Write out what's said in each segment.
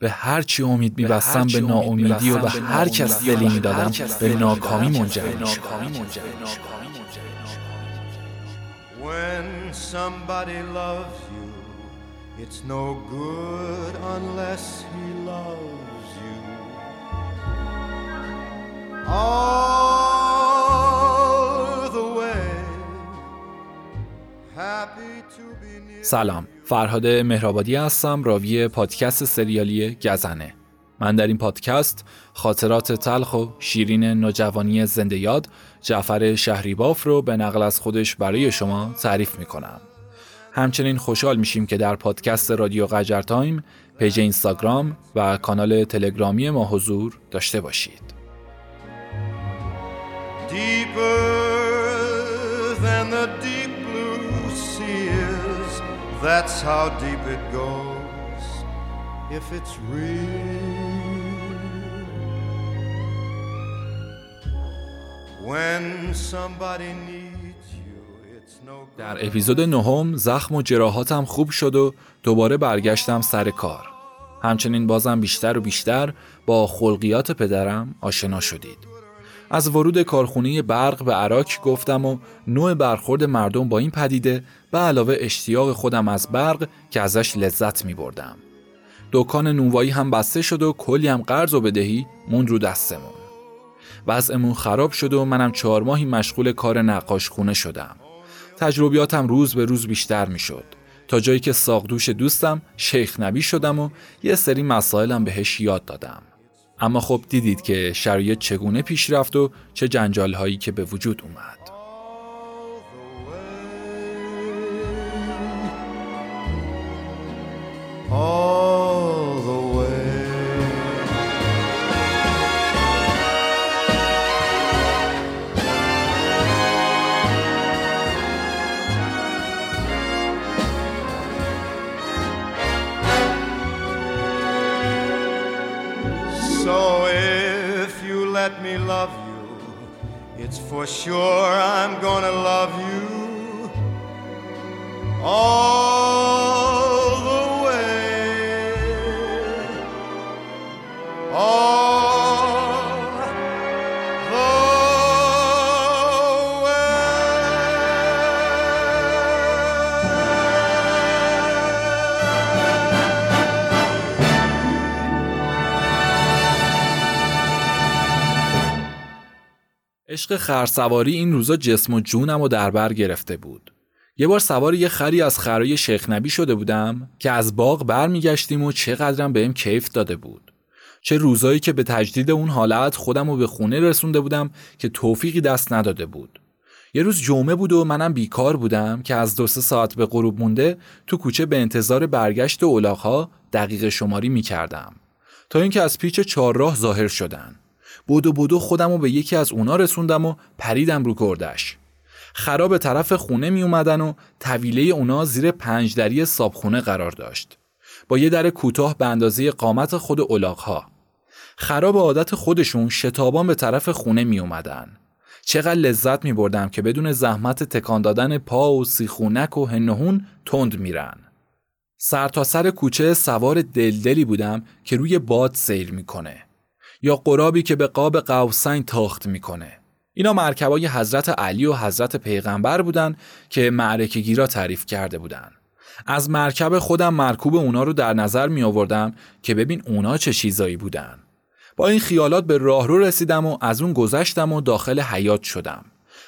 به هر چی امید میبستم به ناامیدی و به هر کس دلی می‌دادم به ناکامی منجر می‌شد. When somebody loves you, it's no good unless he loves you. All سلام فرهاد مهرآبادی هستم راوی پادکست سریالی گزنه. من در این پادکست خاطرات تلخ و شیرین نوجوانی زنده یاد جعفر شهری‌باف رو به نقل از خودش برای شما تعریف می‌کنم. همچنین خوشحال میشیم که در پادکست رادیو قجر تایم پیج اینستاگرام و کانال تلگرامی ما حضور داشته باشید. Deeper than the deep that's how deep it goes. If it's real. When somebody needs you, it's no. در اپیزود نهم زخم و جراحاتم خوب شد و دوباره برگشتم سر کار. همچنین بازم بیشتر و بیشتر با خلقیات پدرم آشنا شدید. از ورود کارخونه برق به عراق گفتم و نوع برخورد مردم با این پدیده به علاوه اشتیاق خودم از برق که ازش لذت می بردم. دکان نونوایی هم بسته شد و کلی هم قرض و بدهی موند رو دستمون. وضعمون خراب شد و منم چهار ماهی مشغول کار نقاش خونه شدم. تجربیاتم روز به روز بیشتر می شد. تا جایی که ساقدوش دوستم شیخ نبی شدم و یه سری مسائلم بهش یاد دادم. اما خب دیدید که شرایط چگونه پیش رفت و چه جنجال هایی که به وجود اومد. All let me love you, it's for sure I'm gonna love you. All عشق خرسواری این روزا جسم و جونم و در بر گرفته بود. یه بار سوار یه خری از خرای شیخ نبی شده بودم که از باغ برمیگشتیم و چقدرم بهم کیف داده بود. چه روزایی که به تجدید اون حالت خودم رو به خونه رسونده بودم که توفیقی دست نداده بود. یه روز جمعه بود و منم بیکار بودم که از دو سه ساعت به غروب مونده تو کوچه به انتظار برگشت اولاغها دقیق شماری می کردم. تا اینکه از پیچ چهارراه ظاهر شدن. بودو بودو خودم رو به یکی از اونا رسوندم و پریدم رو گردش. خرا به طرف خونه می اومدن و طویله اونا زیر پنج دری سابخونه قرار داشت. با یه در کوتاه به اندازه قامت خود اولاغها. خرا به عادت خودشون شتابان به طرف خونه می اومدن. چقدر لذت می بردم که بدون زحمت تکان دادن پا و سیخونک و هنهون تند میرن. سر تا سر کوچه سوار دلدلی بودم که روی باد سیر می‌کنه. یا قرابی که به قاب قوسین تاخت می‌کنه. اینا مرکبای حضرت علی و حضرت پیغمبر بودن که معرکه گیرا تعریف کرده بودن. از مرکب خودم مرکوب اونا رو در نظر می آوردم که ببین اونا چه چیزایی بودن. با این خیالات به راهرو رسیدم و از اون گذشتم و داخل حیات شدم.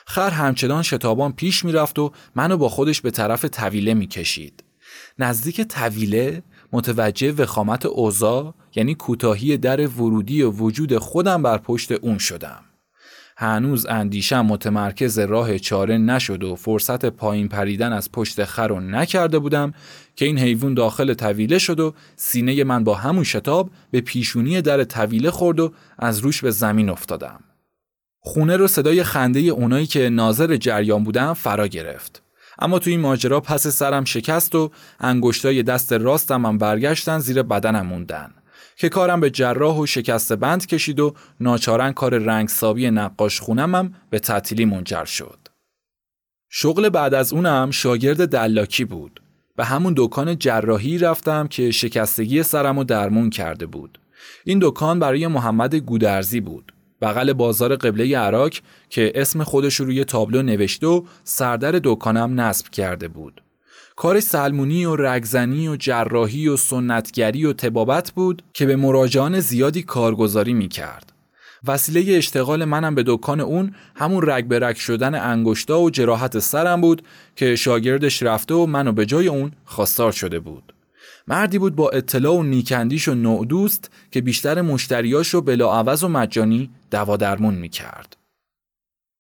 خر همچنان شتابان پیش می‌رفت و منو با خودش به طرف طویله می‌کشید. نزدیک طویله متوجه وخامت اوضاع یعنی کوتاهی در ورودی و وجود خودم بر پشت اون شدم. هنوز اندیشم متمرکز راه چاره نشد و فرصت پایین پریدن از پشت خر رو نکرده بودم که این حیوان داخل طویله شد و سینه من با همون شتاب به پیشونی در طویله خورد و از روش به زمین افتادم. خونه رو صدای خنده اونایی که ناظر جریان بودن فرا گرفت. اما تو این ماجرا پس سرم شکست و انگشتای دست راستم من برگشتن زیر بدنم موندن. که کارم به جراح و شکست بند کشید و ناچارن کار رنگسابی نقاش خونمم به تعطیلی منجر شد. شغل بعد از اونم شاگرد دلاکی بود. به همون دکان جراحی رفتم که شکستگی سرم و درمون کرده بود. این دکان برای محمد گودرزی بود. بغل بازار قبله عراق که اسم خودش روی تابلو نوشته و سردر دکانم نصب کرده بود. کار سلمونی و رگزنی و جراحی و سنتگری و تبابت بود که به مراجعان زیادی کارگزاری می کرد. وسیله اشتغال منم به دکان اون همون رگ به رگ شدن انگشتا و جراحت سرم بود که شاگردش رفته و منو به جای اون خواستار شده بود. مردی بود با اطلاع و نیکندیش و نوع دوست که بیشتر مشتریاش رو بلاعوض و مجانی دوا درمون می‌کرد.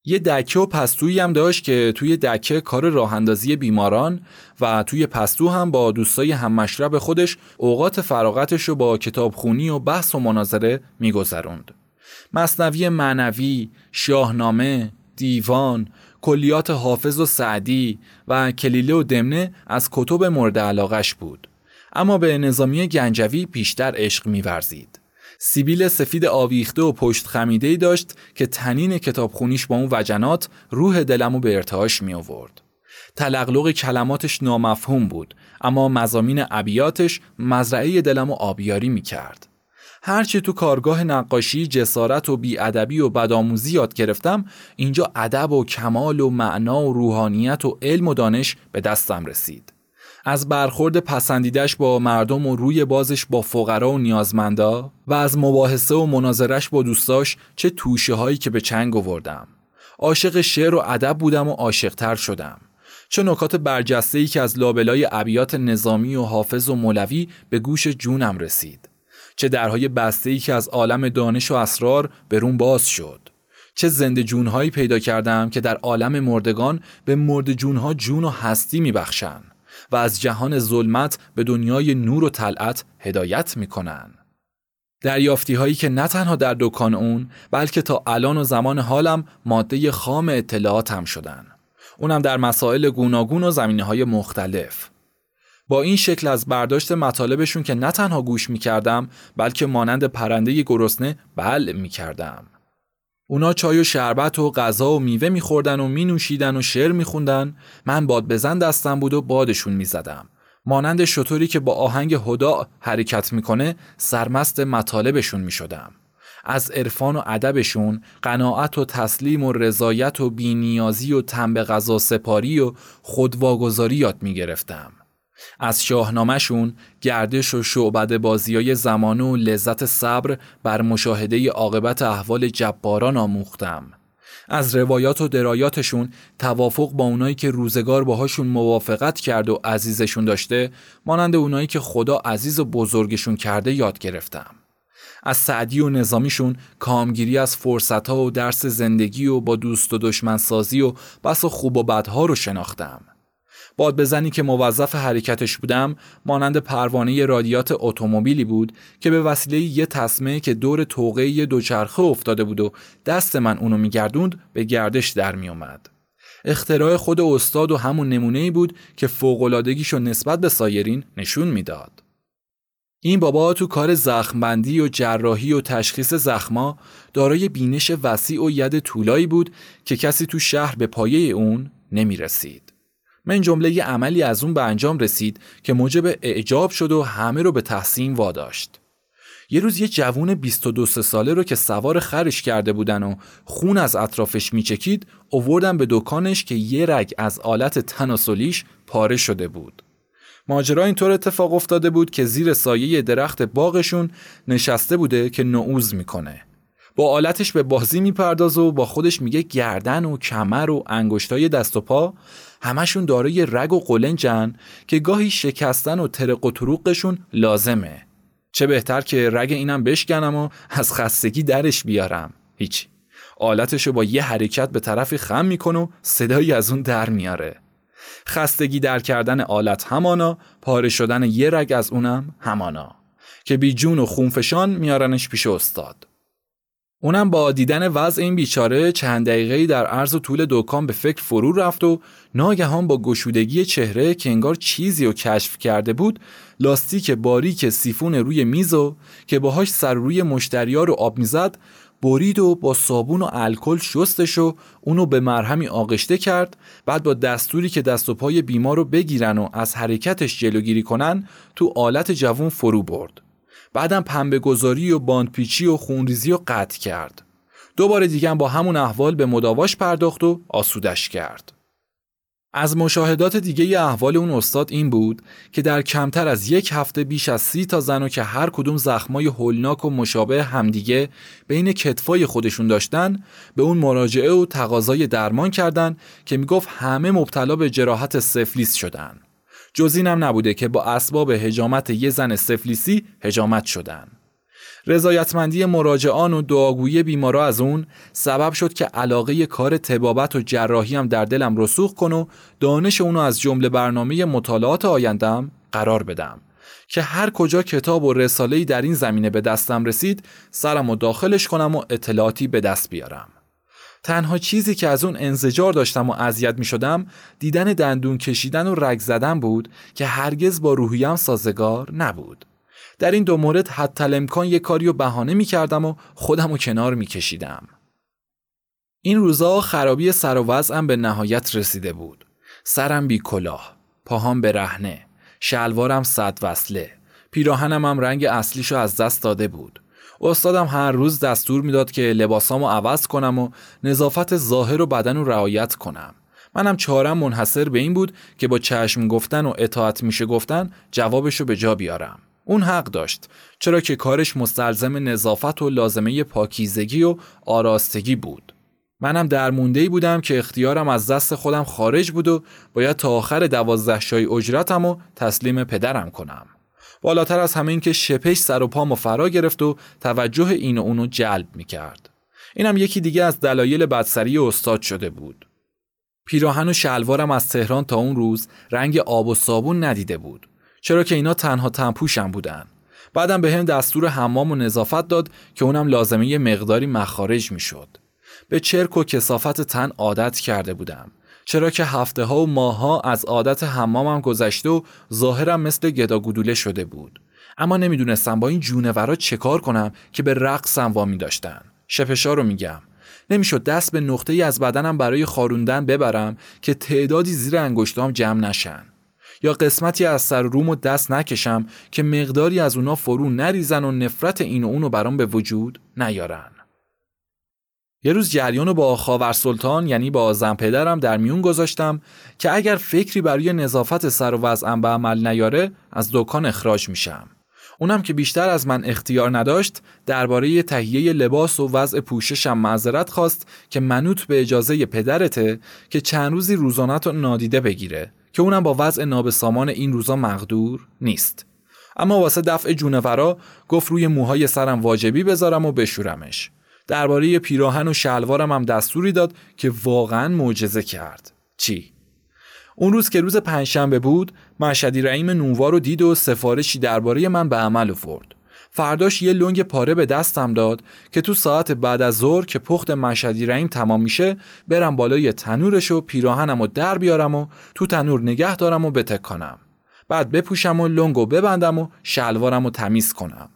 یه دکه و پستویی هم داشت که توی دکه کار راه اندازی بیماران و توی پستو هم با دوستای هم مشرب خودش اوقات فراغتش رو با کتابخونی و بحث و مناظره میگذروند. مصنوی معنوی، شاهنامه، دیوان، کلیات حافظ و سعدی و کلیله و دمنه از کتب مورد علاقش بود. اما به نظامی گنجوی بیشتر عشق میورزید. سیبیل سفید آویخته و پشت خمیده ای داشت که تنین کتابخونیش با اون وجنات روح دلمو به ارتعاش می آورد. تلقلق کلماتش نامفهوم بود اما مزامین ابیاتش مزرعه دلمو آبیاری می کرد. هرچی تو کارگاه نقاشی جسارت و بیادبی و بدآموزی یاد گرفتم اینجا ادب و کمال و معنا و روحانیت و علم و دانش به دستم رسید. از برخورد پسندیدش با مردم و روی بازش با فقرا و نیازمندا و از مباحثه و مناظرش با دوستاش چه توشه هایی که به چنگ آوردم. عاشق شعر و ادب بودم و عاشقتر شدم. چه نکات برجسته ای که از لابلای ابیات نظامی و حافظ و مولوی به گوش جونم رسید. چه درهای بسته ای که از عالم دانش و اسرار به روم باز شد. چه زنده جونهایی پیدا کردم که در عالم مردگان به مرد جونها جون و هستی میبخشند. و از جهان ظلمت به دنیای نور و طلعت هدایت می‌کنن. دریافتی هایی که نه تنها در دکان اون بلکه تا الان و زمان حالم ماده خام اطلاعات هم شدن. اونم در مسائل گوناگون و زمینه های مختلف. با این شکل از برداشت مطالبشون که نه تنها گوش می‌کردم بلکه مانند پرنده گرسنه بل می‌کردم. اونا چای و شربت و غذا و میوه میخوردن و مینوشیدن و شعر میخوندن. من باد بزن دستم بود و بادشون می‌زدم. مانند شطوری که با آهنگ هدا حرکت می‌کنه سرمست مطالبشون می‌شدم. از عرفان و ادبشون قناعت و تسلیم و رضایت و بینیازی و تنب غذا سپاری و خودواگذاری یاد می‌گرفتم. از شاهنامهشون گردش و شعبد بازی های زمان و لذت صبر بر مشاهده عاقبت احوال جباران آموختم. از روایات و درایاتشون توافق با اونایی که روزگار باهاشون موافقت کرد و عزیزشون داشته مانند اونایی که خدا عزیز و بزرگشون کرده یاد گرفتم. از سعدی و نظامیشون کامگیری از فرصتها و درس زندگی و با دوست و دشمن سازی و بس و خوب و بدها رو شناختم. باد بزنی که موظف حرکتش بودم مانند پروانه رادیات اتومبیلی بود که به وسیله یه تسمه که دور توقه یه دوچرخه افتاده بود و دست من اونو میگردوند به گردش در میومد. اختراع خود استاد و همون نمونه ای بود که فوقلادگیشو نسبت به سایرین نشون می‌داد. این بابا تو کار زخمبندی و جراحی و تشخیص زخما دارای بینش وسیع و ید طولایی بود که کسی تو شهر به پایه اون نمی رسید. من جمله یه عملی از اون به انجام رسید که موجب اعجاب شد و همه رو به تحسین واداشت. یه روز یه جوون 22 ساله رو که سوار خرش کرده بودن و خون از اطرافش میچکید اووردن به دکانش که یه رگ از آلت تناسلیش پاره شده بود. ماجرا اینطور اتفاق افتاده بود که زیر سایه درخت باغشون نشسته بوده که نعوز می‌کنه. با آلتش به بازی می‌پردازه و با خودش میگه گردن و کمر و انگشتای دست و پا همشون دارای رگ و قلنجن که گاهی شکستن و ترق و تروقشون لازمه. چه بهتر که رگ اینم بشکنم و از خستگی درش بیارم. هیچ. آلتشو با یه حرکت به طرفی خم می‌کنه و صدایی از اون در میاره. خستگی در کردن آلت همانا پاره شدن یه رگ از اونم همانا. که بی جون و خونفشان میارنش پیش استاد. اونم با دیدن وضع این بیچاره چند دقیقه در عرض و طول دکان به فکر فرو رفت و ناگهان با گشودگی چهره که انگار چیزی رو کشف کرده بود لاستیک باریک سیفون روی میز و که باهاش سر روی مشتریا رو آب می‌زد برید و با صابون و الکل شستش و اونو به مرهمی آغشته کرد بعد با دستوری که دست و پای بیمار رو بگیرن و از حرکتش جلوگیری کنن تو آلت جوون فرو برد. بعدم پنبه گذاری و باندپیچی و خونریزی و قطع کرد دوباره دیگه با همون احوال به مداواش پرداخت و آسودش کرد از مشاهدات دیگه احوال اون استاد این بود که در کمتر از یک هفته بیش از سی تا زن و که هر کدوم زخمای هولناک و مشابه همدیگه بین کتفای خودشون داشتن به اون مراجعه و تقاضای درمان کردن که می‌گفت همه مبتلا به جراحت سفلیس شدن. جز اینم نبوده که با اسباب هجامت یه زن سفلیسی هجامت شدن. رضایتمندی مراجعان و دعاگویی بیمارا از اون سبب شد که علاقه کار تبابت و جراحی هم در دلم رسوخ کن و دانش اونو از جمله برنامه مطالعات آیندم قرار بدم که هر کجا کتاب و رساله‌ای در این زمینه به دستم رسید سرم و داخلش کنم و اطلاعاتی به دست بیارم تنها چیزی که از اون انزجار داشتم و اذیت می شدم دیدن دندون کشیدن و رگ زدن بود که هرگز با روحیم سازگار نبود در این دو مورد حتی امکان یه کاری رو بهانه می کردم و خودم رو کنار می کشیدم. این روزا خرابی سر و وضعم به نهایت رسیده بود. سرم بی کلاه، پاهام به رهنه، شلوارم صد وصله، پیراهنم هم رنگ اصلیشو از دست داده بود. استادم هر روز دستور می‌داد که لباسامو عوض کنم و نظافت ظاهر و بدن رو رعایت کنم. منم چهارم منحصر به این بود که با چشم گفتن و اطاعت میشه گفتن جوابشو به جا بیارم. اون حق داشت چرا که کارش مستلزم نظافت و لازمه پاکیزگی و آراستگی بود منم در مونده بودم که اختیارم از دست خودم خارج بود و باید تا آخر دوازده شای اجرتم و تسلیم پدرم کنم بالاتر از همه این که شپش سر و پامو فرا گرفت و توجه این و اونو جلب می کرد. اینم یکی دیگه از دلایل بدسری استاد شده بود. پیراهن و شلوارم از تهران تا اون روز رنگ آب و صابون ندیده بود. چرا که اینا تنها تنپوشم بودن بعدم به هم دستور حمام و نظافت داد که اونم لازمه یه مقداری مخارج می‌شد به چرک و کسافت تن عادت کرده بودم چرا که هفته ها و ماه ها از عادت حمامم گذشته و ظاهرم مثل گداگودوله شده بود. اما نمی‌دونستم با این جونورا چه کار کنم که به رقصم وامی داشتن. شپشا رو میگم. نمی‌شد دست به نقطه ای از بدنم برای خاروندن ببرم که تعدادی زیر انگشتام جمع نشن. یا قسمتی از سر روم و دست نکشم که مقداری از اونا فرو نریزن و نفرت این و اونو برام به وجود نیارن. یه روز جریان رو با خاور سلطان یعنی با زن پدرم در میون گذاشتم که اگر فکری برای نظافت سر و وضعم به عمل نیاره از دکان اخراج میشم. اونم که بیشتر از من اختیار نداشت درباره تهیه لباس و وضع پوششم معذرت خواست که منوط به اجازه پدرته که چند روزی روزانت رو نادیده بگیره که اونم با وضع نابسامان این روزا مقدور نیست اما واسه دفع جونورا گفت روی موهای سرم واجبی بذارم و بشورمش درباره پیراهن و شلوارم هم دستوری داد که واقعا معجزه کرد. چی؟ اون روز که روز پنجشنبه بود مشهدی نووار رو دید و سفارشی درباره من به عمل افرد فرداش یه لنگ پاره به دستم داد که تو ساعت بعد از ظهر که پخت مشهدی رحیم تمام میشه برم بالای تنورش و پیراهنم و در بیارم و تو تنور نگه دارم و بتکانم. بعد بپوشم و لنگو ببندم و شلوارم و تمیز کنم.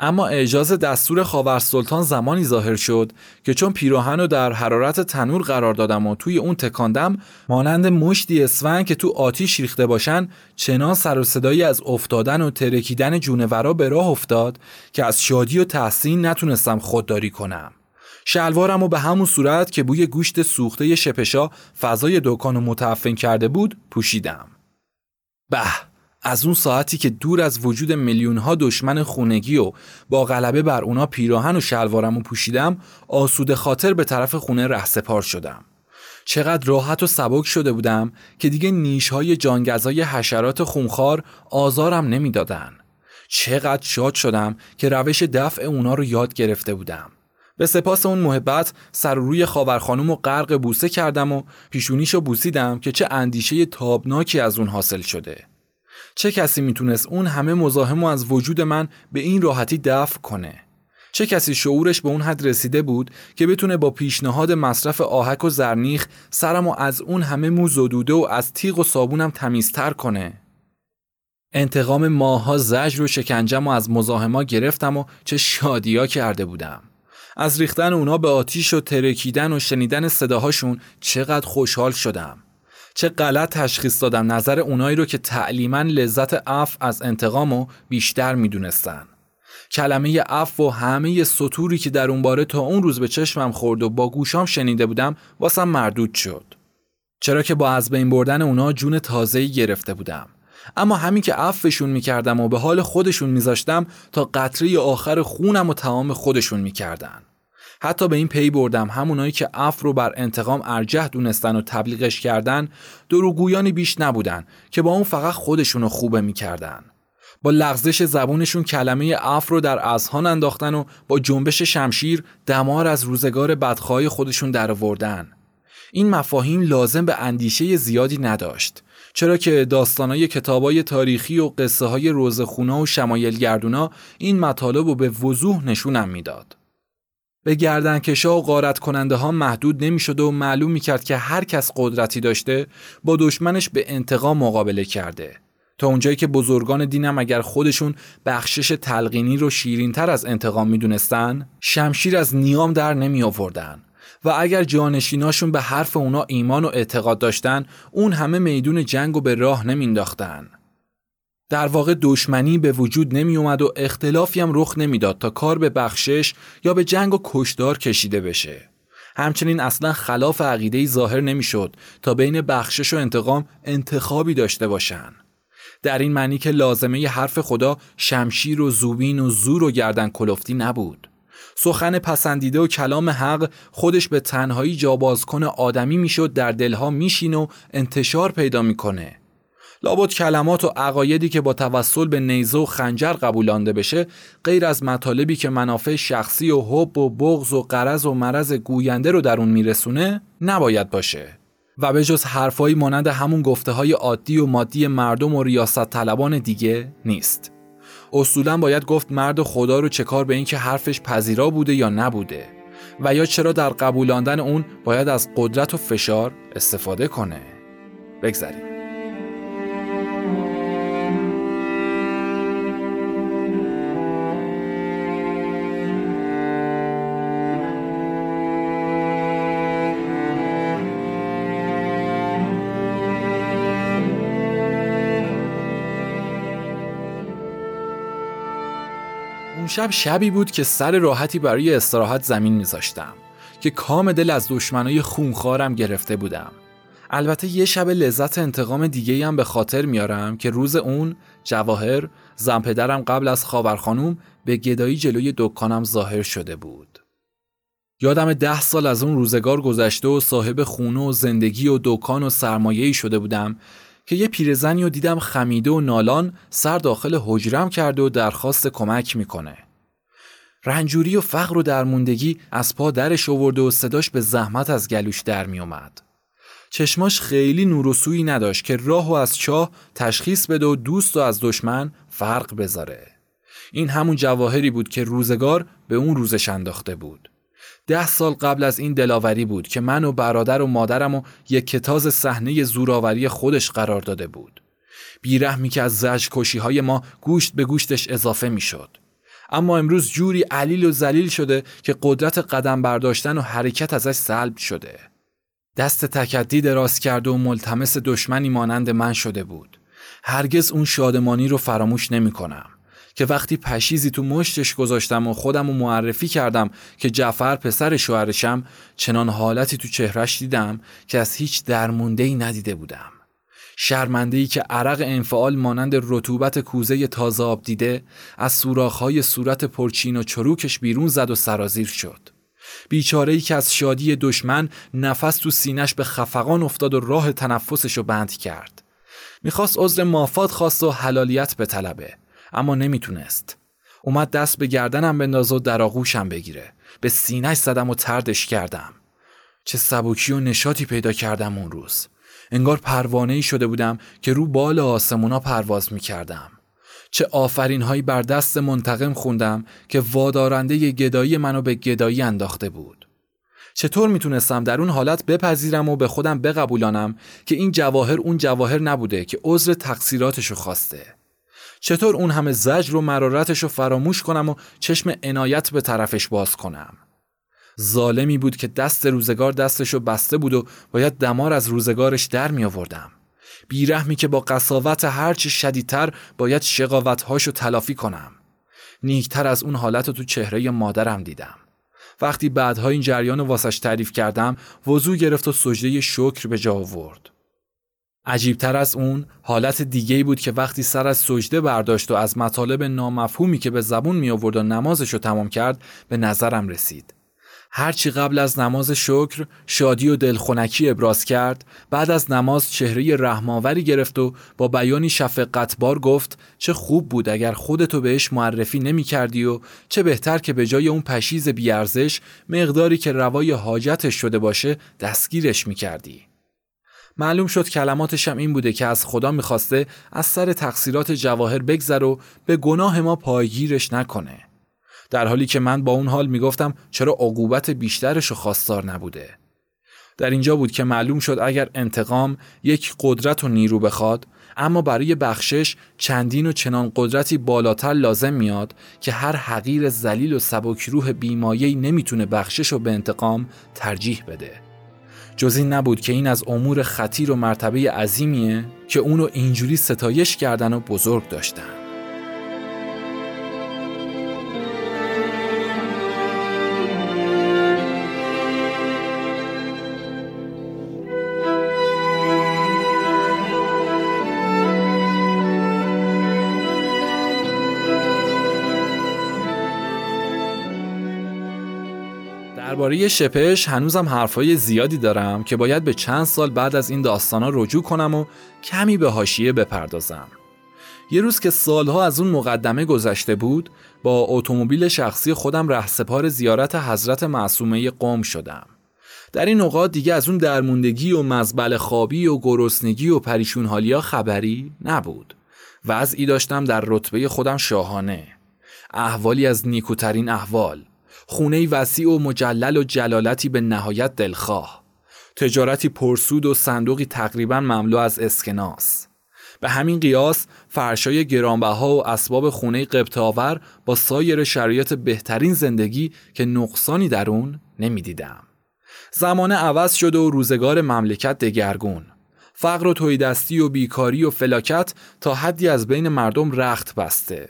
اما اجازه دستور خاور سلطان زمانی ظاهر شد که چون پیراهن رو در حرارت تنور قرار دادم و توی اون تکاندم مانند مشتی اسفن که تو آتیش ریخته باشن چنان سر و صدایی از افتادن و ترکیدن جونورا به راه افتاد که از شادی و تحسین نتونستم خودداری کنم. شلوارم و به همون صورت که بوی گوشت سوخته شپشا فضای دکان و متعفن کرده بود پوشیدم. به از اون ساعتی که دور از وجود میلیون ها دشمن خونگی و با غلبه بر اونا پیراهن و شلوارم و پوشیدم آسوده خاطر به طرف خونه رهسپار شدم چقدر راحت و سبک شده بودم که دیگه نیش های جانگزای حشرات خونخوار آزارم نمی‌دادن. چقدر شاد شدم که روش دفع اونا رو یاد گرفته بودم. به سپاس اون محبت سر روی خاور خانم و غرق بوسه کردم و پیشونیشو بوسیدم که چه اندیشه تابناکی از اون حاصل شده. چه کسی می‌تونست اون همه مزاحم از وجود من به این راحتی دفع کنه؟ چه کسی شعورش به اون حد رسیده بود که بتونه با پیشنهاد مصرف آهک و زرنیخ سرم و از اون همه موز و دوده و از تیغ و صابونم تمیزتر کنه؟ انتقام ماها زجر و شکنجم و از مزاحما گرفتم و چه شادیا کرده بودم. از ریختن اونا به آتیش و ترکیدن و شنیدن صداهاشون چقدر خوشحال شدم چه غلط تشخیص دادم نظر اونایی رو که تعلیما لذت اف از انتقام و بیشتر می‌دونستن. کلمه عفو و همه سطوری که در اون باره تا اون روز به چشمم خورد و با گوشام شنیده بودم واسم مردود شد. چرا که با از بین بردن اونا جون تازه‌ای گرفته بودم. اما همین که عفوشون می‌کردم و به حال خودشون میذاشتم تا قطره آخر خونم و تمام خودشون می‌کردن. حتی به این پی بردم. همونایی که عفو رو بر انتقام ارجح دونستن و تبلیغش کردن دروغگویانی بیش نبودن که با اون فقط خودشونو خوبه می‌کردن. با لغزش زبونشون کلمه اف رو در اذهان انداختن و با جنبش شمشیر دمار از روزگار بدخواهی خودشون درآوردن این مفاهیم لازم به اندیشه زیادی نداشت. چرا که داستانای کتابای تاریخی و قصه های روزخونا و شمایل گردونا این مطالب رو به وضوح نشونم می‌داد. به گردنکشا و غارت کننده ها محدود نمی‌شد و معلوم می‌کرد که هر کس قدرتی داشته با دشمنش به انتقام مقابله کرده. تا اونجایی که بزرگان دینم اگر خودشون بخشش تلقینی رو شیرینتر از انتقام می‌دونستن شمشیر از نیام در نمی آوردن و اگر جانشیناشون به حرف اونا ایمان و اعتقاد داشتن اون همه میدون جنگ و به راه نمینداختن. در واقع دشمنی به وجود نمی اومد و اختلافی هم رخ نمی‌داد تا کار به بخشش یا به جنگ و کشدار کشیده بشه. همچنین اصلا خلاف عقیده ظاهر نمی‌شد تا بین بخشش و انتقام انتخابی داشته باشن. در این معنی که لازمه ی حرف خدا شمشیر و زوبین و زور و گردن کلفتی نبود. سخن پسندیده و کلام حق خودش به تنهایی جابازکن آدمی می‌شد در دلها میشین و انتشار پیدا می‌کنه لابد کلمات و عقایدی که با توسل به نیزه و خنجر قبولانده بشه غیر از مطالبی که منافع شخصی و حب و بغض و قرض و مرض گوینده رو در اون میرسونه نباید باشه. و به جز حرفایی مانند همون گفته های عادی و مادی مردم و ریاست طلبان دیگه نیست. اصولا باید گفت مرد خدا رو چه کار به اینکه حرفش پذیرا بوده یا نبوده و یا چرا در قبولاندن اون باید از قدرت و فشار استفاده کنه. بگذریم شب شبی بود که سر راحتی برای استراحت زمین میذاشتم که کام دل از دشمنای خونخوارم گرفته بودم. البته یه شب لذت انتقام دیگه هم به خاطر میارم که روز اون جواهر زن پدرم قبل از خاورخانوم به گدایی جلوی دکانم ظاهر شده بود. یادم ده سال از اون روزگار گذشته و صاحب خونه و زندگی و دکان و سرمایه‌ای شده بودم که یه پیرزنی رو دیدم خمیده و نالان سر داخل حجرم کرده و درخواست کمک می‌کنه. رنجوری و فقر و درموندگی از پا درش آورده و صداش به زحمت از گلوش در می اومد. چشماش خیلی نور و سویی نداشت که راه و از چاه تشخیص بده و دوست و از دشمن فرق بذاره. این همون جواهری بود که روزگار به اون روزش انداخته بود. ده سال قبل از این دلاوری بود که من و برادر و مادرم و یک کتاز صحنه زوراوری خودش قرار داده بود. بیرحمی که از زج کشی های ما گوشت به گوشتش اضافه می شد. اما امروز جوری علیل و زلیل شده که قدرت قدم برداشتن و حرکت ازش سلب شده. دست تکدی دراز کرده و ملتمس دشمنی مانند من شده بود. هرگز اون شادمانی رو فراموش نمی کنم. که وقتی پشیزی تو مشتش گذاشتم و خودم رو معرفی کردم که جعفر پسر شوهرشم چنان حالتی تو چهرش دیدم که از هیچ درمونده ای ندیده بودم. شرمنده ای که عرق انفعال مانند رطوبت کوزه تازه آب دیده از سوراخ‌های صورت پرچین و چروکش بیرون زد و سرازیر شد. بیچاره ای که از شادی دشمن نفس تو سینش به خفقان افتاد و راه تنفسش رو بند کرد. می‌خواست عذر مافات خواست و حلالیت به طلبه اما نمی‌تونست. اومد دست به گردنم بندازه و در آغوشم بگیره. به سینش زدم و تردش کردم. چه سبکی و نشاطی پیدا کردم اون روز. انگار پروانه ای شده بودم که رو بال آسمونا پرواز می کردم. چه آفرین هایی بر دست منتقم خوندم که وادارنده گدایی منو به گدایی انداخته بود. چطور می‌تونستم در اون حالت بپذیرم و به خودم بقبولانم که این جواهر اون جواهر نبوده که عذر تقصیراتشو خواسته. چطور اون همه زجر و مرارتش رو فراموش کنم و چشم عنایت به طرفش باز کنم. ظالمی بود که دست روزگار دستشو بسته بود و باید دمار از روزگارش در می آوردم. بیرحمی که با قصاوت هرچی شدیدتر باید شقاوتهاشو تلافی کنم. نیکتر از اون حالت رو تو چهره مادرم دیدم. وقتی بعدها این جریان واسش تعریف کردم وضوع گرفت و سجده شکر به جا آورد. عجیبتر از اون حالت دیگه بود که وقتی سر از سجده برداشت و از مطالب نامفهومی که به زبون می آورد و نمازش رو تمام کرد به نظرم رسید. هرچی قبل از نماز شکر شادی و دلخونکی ابراز کرد بعد از نماز چهره رحماوری گرفت و با بیانی شفقتبار گفت چه خوب بود اگر خودتو بهش معرفی نمی کردی و چه بهتر که به جای اون پشیز بیارزش مقداری که روای حاجتش شده باشه دستگیرش می کردی. معلوم شد کلماتشم این بوده که از خدا می‌خواسته از سر تقصیرات جواهر بگذر و به گناه ما پایگیرش نکنه. در حالی که من با اون حال می‌گفتم چرا عقوبت بیشترش خواستار نبوده در اینجا بود که معلوم شد اگر انتقام یک قدرت و نیرو بخواد اما برای بخشش چندین و چنان قدرتی بالاتر لازم میاد که هر حقیر زلیل و سبک روح بیمایهی نمی‌تونه بخشش و به انتقام ترجیح بده جز این نبود که این از امور خطیر و مرتبه عظیمیه که اونو اینجوری ستایش کردن و بزرگ داشتن. درباره شپش هنوزم حرفای زیادی دارم که باید به چند سال بعد از این داستانا رجوع کنم و کمی به حاشیه بپردازم. یه روز که سالها از اون مقدمه گذشته بود با اتومبیل شخصی خودم رهسپار زیارت حضرت معصومه قوم شدم. در این اوقات دیگه از اون درموندگی و مزبل خوابی و گرسنگی و پریشون حالیا خبری نبود. وضعی داشتم در رتبه خودم شاهانه. احوالی از نیکوترین احوال خونه وسیع و مجلل و جلالتی به نهایت دلخواه تجارتی پرسود و صندوقی تقریبا مملو از اسکناس به همین قیاس فرشای گرانبها و اسباب خونه قبطاور با سایر شرایط بهترین زندگی که نقصانی در اون نمی‌دیدم. زمانه عوض شده و روزگار مملکت دگرگون. فقر و تویدستی و بیکاری و فلاکت تا حدی از بین مردم رخت بسته.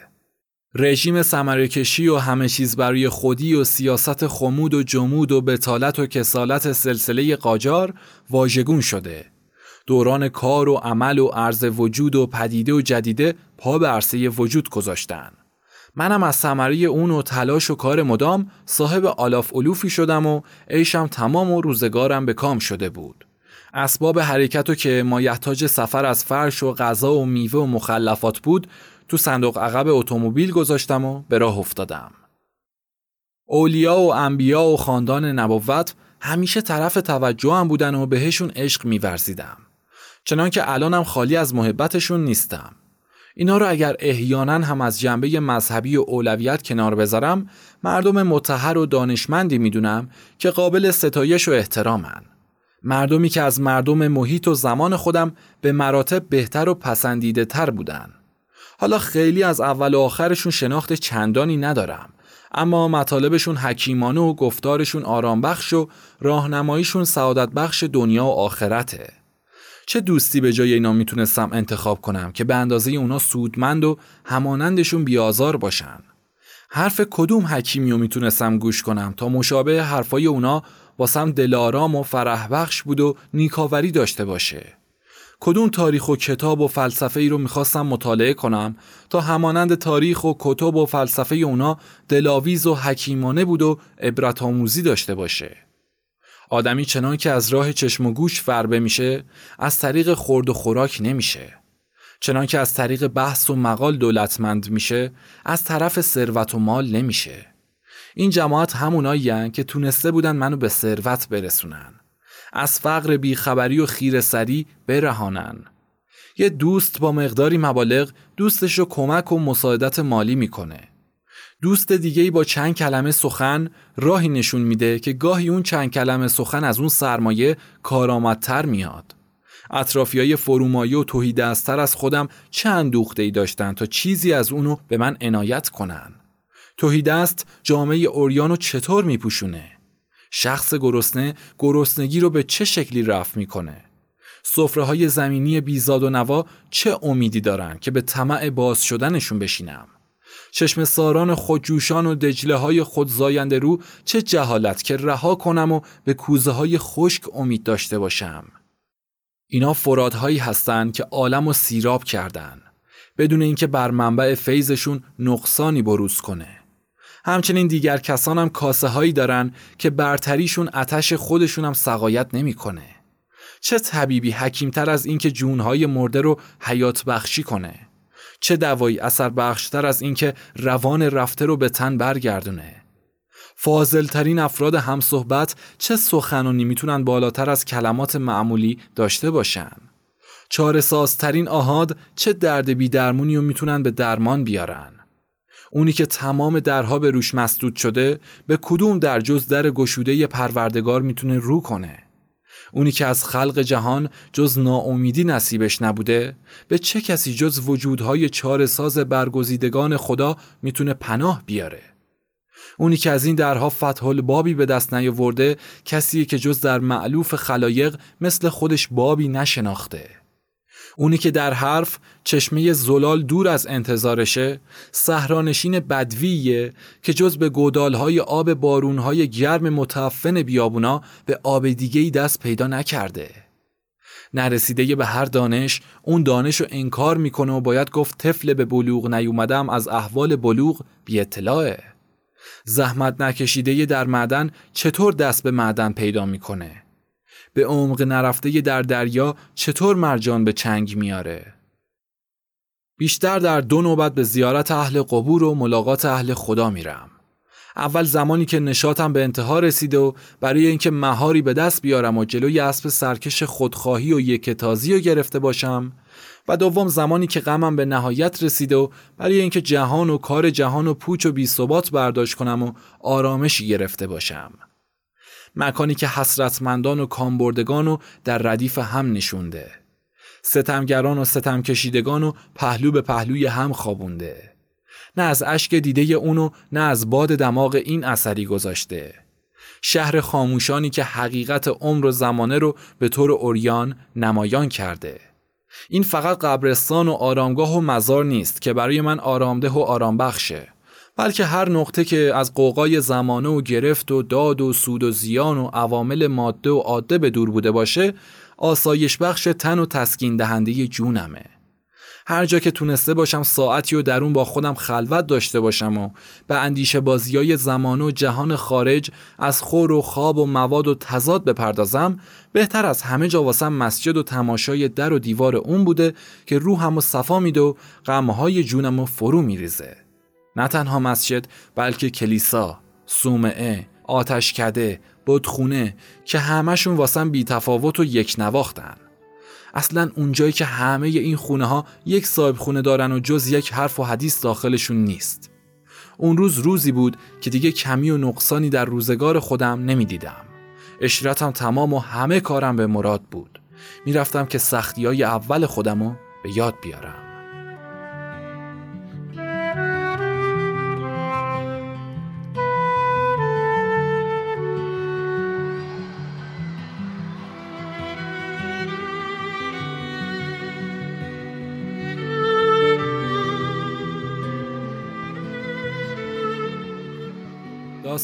رژیم سمرکشی و همه چیز برای خودی و سیاست خمود و جمود و بتالت و کسالت سلسله قاجار واژگون شده. دوران کار و عمل و عرض وجود و پدیده و جدیده پا به عرصه وجود گذاشتن. منم از ثمره اون و تلاش و کار مدام صاحب آلاف علوفی شدم و عیشم تمام و روزگارم به کام شده بود. اسباب حرکت و که مایحتاج سفر از فرش و غذا و میوه و مخلفات بود تو صندوق عقب اتومبیل گذاشتم و به راه افتادم. اولیا و انبیا و خاندان نبوت همیشه طرف توجهم بودن و بهشون عشق میورزیدم. چنان که الانم خالی از محبتشون نیستم. اینا رو اگر احیانا هم از جنبه مذهبی و اولویت کنار بذارم مردم متحر و دانشمندی می‌دونم که قابل ستایش و احترامن. مردمی که از مردم محیط و زمان خودم به مراتب بهتر و پسندیده تر بودن. حالا خیلی از اول و آخرشون شناخت چندانی ندارم. اما مطالبشون حکیمانه و گفتارشون آرام بخش و راهنماییشون سعادت بخش دنیا و آخرته. چه دوستی به جای اینا می‌تونستم انتخاب کنم که به اندازه اونا سودمند و همانندشون بیازار باشن؟ حرف کدوم حکیمی می‌تونستم گوش کنم تا مشابه حرفای اونا واسم دلارام و فرح بخش بود و نیکاوری داشته باشه؟ کدوم تاریخ و کتاب و فلسفه ای رو می‌خواستم مطالعه کنم تا همانند تاریخ و کتب و فلسفه اونا دلاویز و حکیمانه بود و عبرت آموزی داشته باشه. آدمی چنان که از راه چشم و گوش فربه میشه از طریق خورد و خوراک نمیشه. چنان که از طریق بحث و مقال دولتمند میشه از طرف ثروت و مال نمیشه. این جماعت همونایی که تونسته بودن منو به ثروت برسونن. از فقر بیخبری و خیر سری برهانن. یه دوست با مقداری مبالغ دوستش رو کمک و مساعدت مالی می‌کنه. دوست دیگه با چند کلمه سخن راهی نشون میده که گاهی اون چند کلمه سخن از اون سرمایه کارآمدتر میاد. اطرافی های فرومایه و توهی از خودم چند دوخته ای داشتن تا چیزی از اونو به من عنایت کنن؟ توهی دست جامعه اوریانو چطور میپوشونه؟ شخص گرسنه گرسنگی رو به چه شکلی رفع می‌کنه؟ سفره های زمینی بیزاد و نوا چه امیدی دارن که به طمع باز شدنشون بشینم؟ چشم ساران خودجوشان و دجله های خود زاینده رو چه جهالت که رها کنم و به کوزه های خشک امید داشته باشم؟ اینا فرادهایی هستند که عالم و سیراب کردن. بدون اینکه بر منبع فیضشون نقصانی بروز کنه. همچنین دیگر کسان هم کاسه هایی دارن که برتریشون اتش خودشون هم سقایت نمی‌کنه. چه طبیبی حکیمتر از اینکه جونهای مرده رو حیات بخشی کنه؟ چه دوایی اثر بخشتر از اینکه روان رفته رو به تن برگردونه؟ فاضلترین افراد همصحبت چه سخنانی می‌تونن بالاتر از کلمات معمولی داشته باشن؟ چاره سازترین آهاد چه درد بی درمونی رو می‌تونن به درمان بیارن؟ اونی که تمام درها به روش مسدود شده به کدوم در جز در گشوده پروردگار می‌تونه رو کنه؟ اونی که از خلق جهان جز ناامیدی نصیبش نبوده به چه کسی جز وجودهای چار ساز برگزیدگان خدا می‌تونه پناه بیاره؟ اونی که از این درها فتح بابی به دست نیاورده کسی که جز در معلوف خلایق مثل خودش بابی نشناخته. اونی که در حرف چشمه زلال دور از انتظارشه صحرانشین بدویه که جز به گودالهای آب بارونهای گرم متعفن بیابونا به آب دیگه دست پیدا نکرده. نرسیده به هر دانش اون دانش رو انکار می‌کنه و باید گفت طفل به بلوغ نیومدم از احوال بلوغ بی اطلاعه زحمت نکشیده در معدن چطور دست به معدن پیدا می‌کنه؟ به عمق نرفته در دریا چطور مرجان به چنگ میاره؟ بیشتر در دو نوبت به زیارت اهل قبور و ملاقات اهل خدا میرم. اول زمانی که نشاتم به انتها رسیده و برای اینکه مهاری به دست بیارم و جلوی اسب سرکش خودخواهی و یکتازی رو گرفته باشم و دوم زمانی که غمم به نهایت رسیده و برای اینکه جهان و کار جهان و پوچ و بیثبات برداشت کنم و آرامشی گرفته باشم. مکانی که حسرتمندان و کامبردگان و در ردیف هم نشونده. ستمگران و ستم کشیدگان و پهلو به پهلوی هم خوابونده. نه از اشک دیده اونو نه از باد دماغ این اثری گذاشته. شهر خاموشانی که حقیقت عمر و زمانه رو به طور اوریان نمایان کرده. این فقط قبرستان و آرامگاه و مزار نیست که برای من آرامده و آرام بخشه بلکه هر نقطه که از قوقای زمانه و گرفت و داد و سود و زیان و عوامل ماده و عاده به دور بوده باشه آسایش بخش تن و تسکین دهنده جونمه. هر جا که تونسته باشم ساعتی و درون با خودم خلوت داشته باشم و به اندیشه بازی های زمان و جهان خارج از خور و خواب و مواد و تضاد بپردازم بهتر از همه جا واسم مسجد و تماشای در و دیوار اون بوده که روحم و صفا میده و غمهای جونم و فرو میریزه. نه تنها مسجد بلکه کلیسا، صومعه، آتشکده، بودخونه که همهشون واسم بی تفاوت و یک نواختن. اصلا اونجایی که همه این خونه ها یک صاحب خونه دارن و جز یک حرف و حدیث داخلشون نیست. اون روز روزی بود که دیگه کمی و نقصانی در روزگار خودم نمی‌دیدم. اشرتم تمام و همه کارم به مراد بود. می‌رفتم که سختی های اول خودمو به یاد بیارم.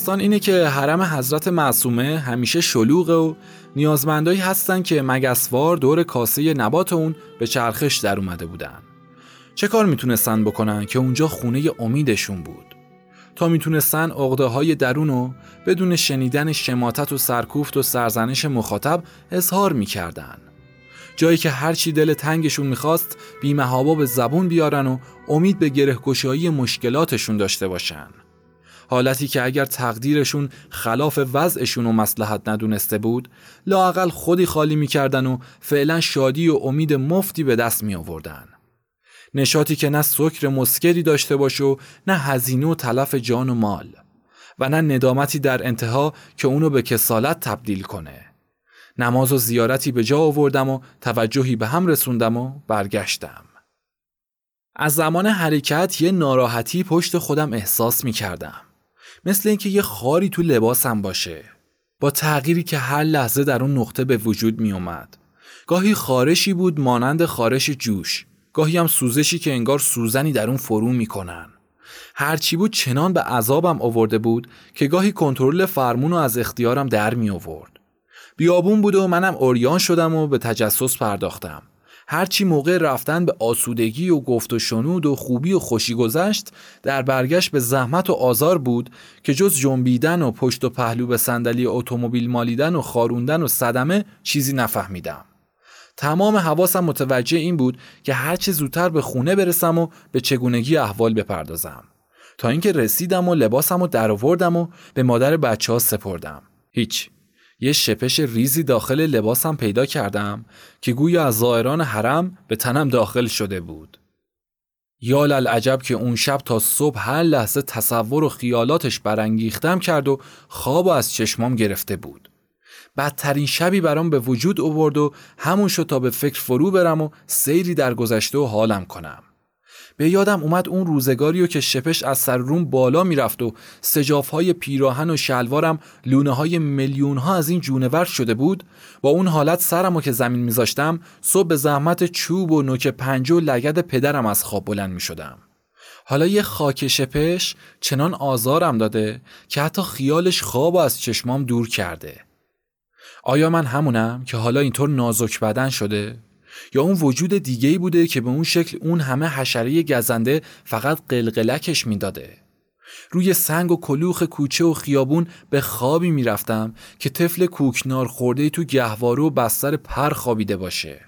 داستان اینه که حرم حضرت معصومه همیشه شلوغه و نیازمندایی هستن که مگسوار دور کاسه نبات اون به چرخش در اومده بودن. چه کار می‌تونستن بکنن که اونجا خونه امیدشون بود؟ تا می‌تونستن عقده های درون و بدون شنیدن شماتت و سرکوفت و سرزنش مخاطب اظهار می‌کردن. جایی که هرچی دل تنگشون می‌خواست بیمهابا به زبون بیارن و امید به گرهگشایی مشکلاتشون داشته باشن. حالتی که اگر تقدیرشون خلاف وضعشون و مسلحت ندونسته بود لاقل خودی خالی می‌کردن و فعلا شادی و امید مفتی به دست می آوردن. نشاطی که نه سکر مسکری داشته باشه و نه هزینه و تلف جان و مال و نه ندامتی در انتها که اونو به کسالت تبدیل کنه. نماز و زیارتی به جا آوردم و توجهی به هم رسوندم و برگشتم. از زمان حرکت یه ناراحتی پشت خودم احساس می کردم. مثل اینکه یه خاری تو لباسم باشه. با تغییری که هر لحظه در اون نقطه به وجود می اومد. گاهی خارشی بود مانند خارش جوش. گاهی هم سوزشی که انگار سوزنی در اون فرو می‌کنن. هرچی بود چنان به عذابم آورده بود که گاهی کنترل فرمون رو از اختیارم در می آورد بیابون بود و منم اوریان شدم و به تجسس پرداختم. هرچی موقع رفتن به آسودگی و گفت و شنود و خوبی و خوشی گذشت در برگشت به زحمت و آزار بود که جز جنبیدن و پشت و پهلو به صندلی اتومبیل مالیدن و خاروندن و صدمه چیزی نفهمیدم. تمام حواسم متوجه این بود که هرچه زودتر به خونه برسم و به چگونگی احوال بپردازم. تا اینکه رسیدم و لباسم رو درآوردم و به مادر بچه ها سپردم. هیچ. یه شپش ریزی داخل لباسم پیدا کردم که گویا از زائران حرم به تنم داخل شده بود. یا العجب که اون شب تا صبح هر لحظه تصور و خیالاتش برانگیختم کرد و خواب از چشمام گرفته بود. بدترین شبی برام به وجود اوورد و همون شد تا به فکر فرو برم و سیری در گذشته و حالم کنم. به یادم اومد اون روزگاری و که شپش از سر روم بالا می‌رفت و سجاف های پیراهن و شلوارم لونه های میلیون ها از این جونور شده بود با اون حالت سرم و که زمین میذاشتم صبح به زحمت چوب و نوک پنجه و لگد پدرم از خواب بلند می شدم. حالا یه خاک شپش چنان آزارم داده که حتی خیالش خواب از چشمام دور کرده آیا من همونم که حالا اینطور نازک بدن شده یا اون وجود دیگه ای بوده که به اون شکل اون همه حشره گزنده فقط قلقلکش می‌داده. روی سنگ و کلوخ کوچه و خیابون به خوابی می‌رفتم که طفل کوکنار خورده تو گهواره و بستر پر خوابیده باشه.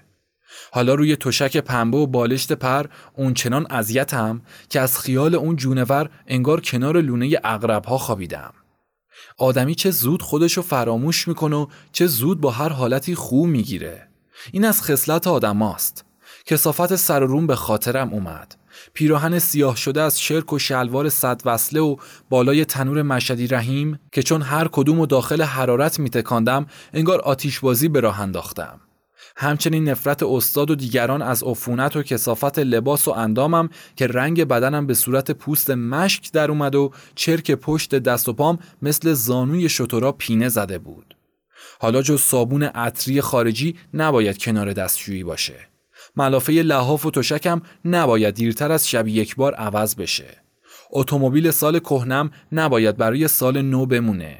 حالا روی تشک پنبه و بالشت پر اون چنان اذیتم که از خیال اون جونور انگار کنار لونه اغرب ها خوابیدم. آدمی چه زود خودشو فراموش می‌کنه و چه زود با هر حالتی خوب می‌گیره. این از خصلت آدماست کسافت سر و روم به خاطرم اومد. پیراهن سیاه شده از شرک و شلوار صد وصله و بالای تنور مشدی رحیم که چون هر کدوم و داخل حرارت میتکاندم انگار آتیشبازی به راه انداختم. همچنین نفرت استاد و دیگران از عفونت و کسافت لباس و اندامم که رنگ بدنم به صورت پوست مشک در اومد و چرک پشت دست و پام مثل زانوی شترا پینه زده بود. حالا جز صابون عطری خارجی نباید کنار دستشویی باشه. ملافه لحاف و تشکم نباید دیرتر از شب یک بار عوض بشه. اتومبیل سال کهنم نباید برای سال نو بمونه.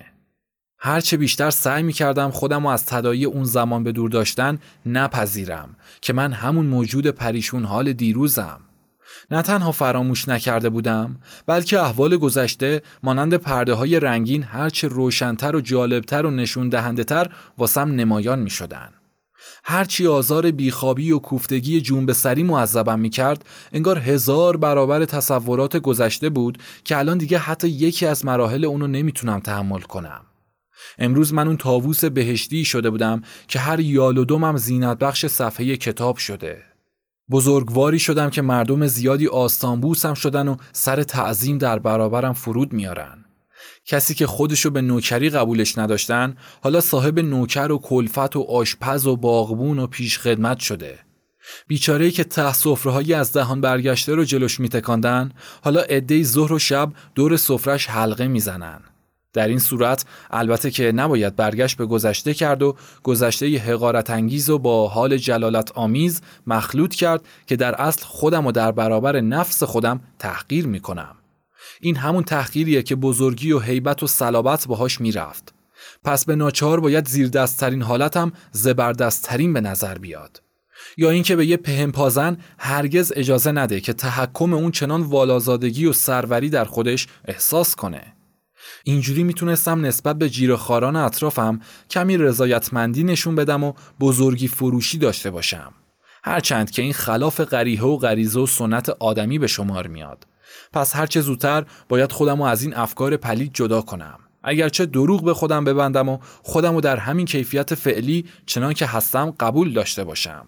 هرچه بیشتر سعی می کردم خودم و از تدایی اون زمان به دور داشتن نپذیرم که من همون موجود پریشون حال دیروزم. نه تنها فراموش نکرده بودم بلکه احوال گذشته مانند پرده های رنگین هرچه روشنتر و جالبتر و نشون دهنده تر واسم نمایان می شدن. هرچی آزار بیخوابی و کوفتگی جون سری معذبم می کرد انگار هزار برابر تصورات گذشته بود که الان دیگه حتی یکی از مراحل اونو نمی‌تونم تحمل کنم. امروز من اون تاووس بهشتی شده بودم که هر یال و دومم زینت بخش صفحه کتاب شده. بزرگواری شدم که مردم زیادی آستانبوسم شدن و سر تعظیم در برابرم فرود میارن. کسی که خودشو به نوکری قبولش نداشتن حالا صاحب نوکر و کلفت و آشپز و باغبون و پیش خدمت شده. بیچاره که ته سفرههایی از دهان برگشته رو جلوش میتکاندن حالا عدهای ظهر و شب دور سفرش حلقه می‌زنن. در این صورت البته که نباید برگشت به گذشته کرد و گذشته حقارت انگیز و با حال جلالت آمیز مخلوط کرد که در اصل خودم و در برابر نفس خودم تحقیر می کنم. این همون تحقیریه که بزرگی و حیبت و صلابت باهاش می‌رفت. پس به ناچار باید زیر دستترین حالتم زبردستترین به نظر بیاد. یا اینکه به یه پهنپازن هرگز اجازه نده که تحکم اون چنان والازادگی و سروری در خودش احساس کنه. اینجوری می‌تونستم نسبت به جیرخاران اطرافم کمی رضایتمندی نشون بدم و بزرگی فروشی داشته باشم. هرچند که این خلاف غریحه و غریزه و سنت آدمی به شمار میاد. پس هرچه زودتر باید خودم از این افکار پلید جدا کنم. اگرچه دروغ به خودم ببندم و خودم رو در همین کیفیت فعلی چنان که هستم قبول داشته باشم.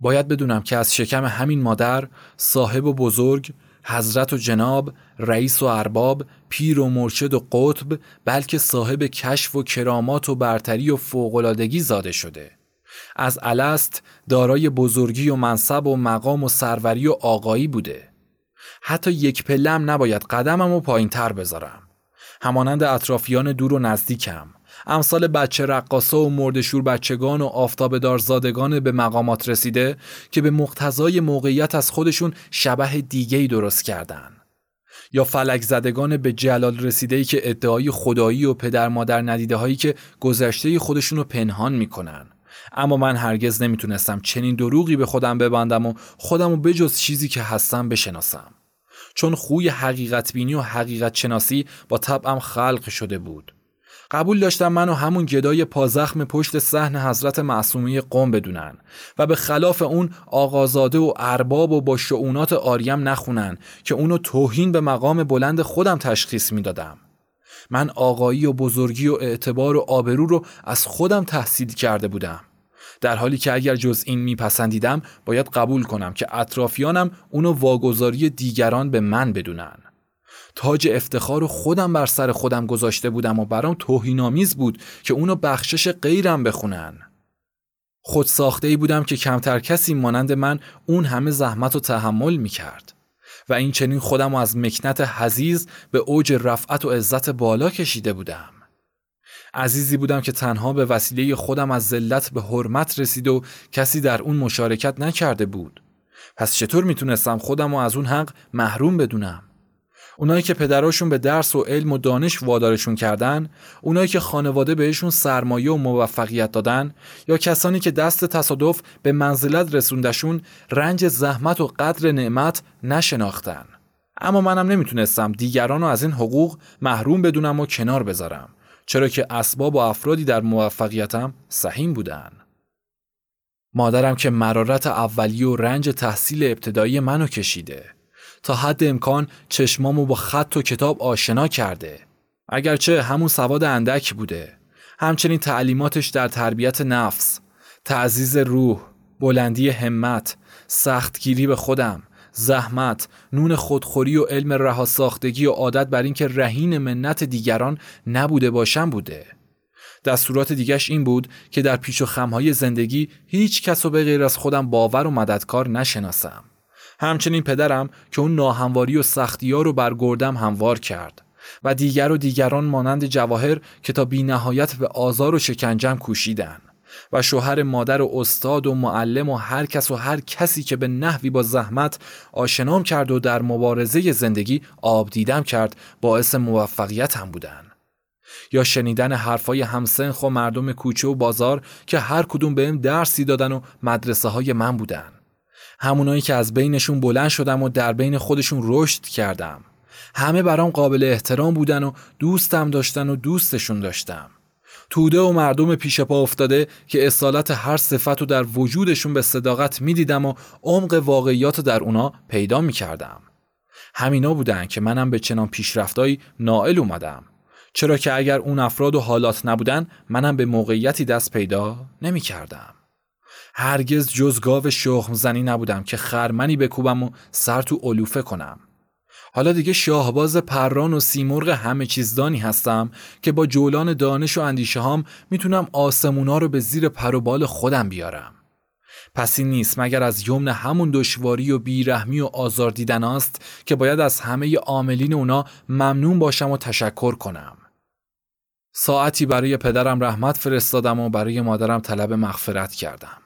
باید بدونم که از شکم همین مادر صاحب و بزرگ حضرت و جناب، رئیس و ارباب، پیر و مرشد و قطب بلکه صاحب کشف و کرامات و برتری و فوقلادگی زاده شده. از الست دارای بزرگی و منصب و مقام و سروری و آقایی بوده. حتی یک پلم نباید قدمم و پایین تر بذارم. همانند اطرافیان دور و نزدیکم. امثال بچه رقاسا و مردشور بچگان و آفتاب دارزادگان به مقامات رسیده که به مقتضای موقعیت از خودشون شبه دیگهی درست کردن. یا فلک زدگان به جلال رسیده که ادعای خدایی و پدر مادر ندیده هایی که گذشته خودشون رو پنهان می‌کنن. اما من هرگز نمی‌تونستم چنین دروغی به خودم ببندم و خودم رو بجز چیزی که هستم بشناسم. چون خوی حقیقت بینی و حقیقت شناسی با طبعم خلق شده بود. قبول داشتم منو همون گدای پازخم پشت صحن حضرت معصومه قوم بدونن و به خلاف اون آقازاده و ارباب و با شعونات آریم نخونن که اونو توهین به مقام بلند خودم تشخیص می‌دادم. من آقایی و بزرگی و اعتبار و آبرو رو از خودم تحصیل کرده بودم. در حالی که اگر جز این میپسندیدم باید قبول کنم که اطرافیانم اونو واگذاری دیگران به من بدونن. تاج افتخار خودم بر سر خودم گذاشته بودم و برام توهینآمیز بود که اونو بخشش غیرم بخونن. خود ساخته ای بودم که کمتر کسی مانند من اون همه زحمت و تحمل می کرد. و این چنین خودم از مکنت حزیز به اوج رفعت و عزت بالا کشیده بودم. عزیزی بودم که تنها به وسیله خودم از ذلت به حرمت رسید و کسی در اون مشارکت نکرده بود. پس چطور می‌تونستم خودم رو از اون حق محروم بدونم؟ اونایی که پدراشون به درس و علم و دانش وادارشون کردن، اونایی که خانواده بهشون سرمایه و موفقیت دادن، یا کسانی که دست تصادف به منزلت رسوندشون رنج زحمت و قدر نعمت نشناختن. اما منم نمی‌تونستم دیگران رو از این حقوق محروم بدونم و کنار بذارم چرا که اسباب و افرادی در موفقیتم سهیم بودن. مادرم که مرارت اولی و رنج تحصیل ابتدایی منو کشیده تا حد امکان چشمامو با خط و کتاب آشنا کرده. اگرچه همون سواد اندک بوده. همچنین تعلیماتش در تربیت نفس تعزیز روح بلندی همت سختگیری به خودم زحمت نون خودخوری و علم رها ساختگی و عادت بر اینکه رهین منت دیگران نبوده باشم بوده. دستورات دیگش این بود که در پیش و خمهای زندگی هیچ کس به غیر از خودم باور و مددکار نشناسم. همچنین پدرم که اون ناهمواری و سختی ها رو بر گردم هموار کرد و دیگر و دیگران مانند جواهر که تا بی نهایت به آزار و شکنجم کوشیدن و شوهر مادر و استاد و معلم و هر کس و هر کسی که به نحوی با زحمت آشنام کرد و در مبارزه زندگی آب دیدم کرد باعث موفقیت هم بودن. یا شنیدن حرفای همسنخ و مردم کوچه و بازار که هر کدوم بهم درسی دادن و مدرسه های من بودن. همونایی که از بینشون بلند شدم و در بین خودشون رشد کردم. همه برام قابل احترام بودن و دوستم داشتن و دوستشون داشتم. توده و مردم پیش پا افتاده که اصالت هر صفت رو در وجودشون به صداقت می‌دیدم و عمق واقعیات در اونا پیدا می‌کردم. همینا بودن که منم به چنان پیشرفتایی نائل اومدم. چرا که اگر اون افراد و حالات نبودن منم به موقعیتی دست پیدا نمی‌کردم. هرگز جز گاو شخم زنی نبودم که خرمنی بکوبم و سر تو علوفه کنم. حالا دیگه شاهباز پران و سیمرغ همه چیزدانی هستم که با جولان دانش و اندیشه هام می‌تونم آسمونا رو به زیر پروبال خودم بیارم. پس این نیست مگر از یمن همون دشواری و بیرحمی و آزار دیدن است که باید از همه عاملین اونا ممنون باشم و تشکر کنم. ساعتی برای پدرم رحمت فرستادم و برای مادرم طلب مغفرت کردم.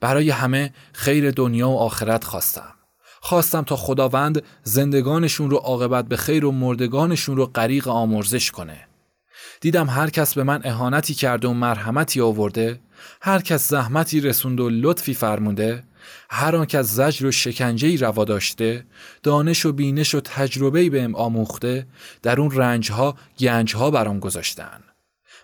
برای همه خیر دنیا و آخرت خواستم. خواستم تا خداوند زندگانشون رو عاقبت به خیر و مردگانشون رو غریق آمرزش کنه. دیدم هر کس به من اهانتی کرده و مرحمتی آورده، هر کس زحمتی رسوند و لطفی فرمونده، هر آن کس زجر و شکنجهی روا داشته، دانش و بینش و تجربه‌ای بهم آموخته، در اون رنجها، گنجها برام گذاشتن.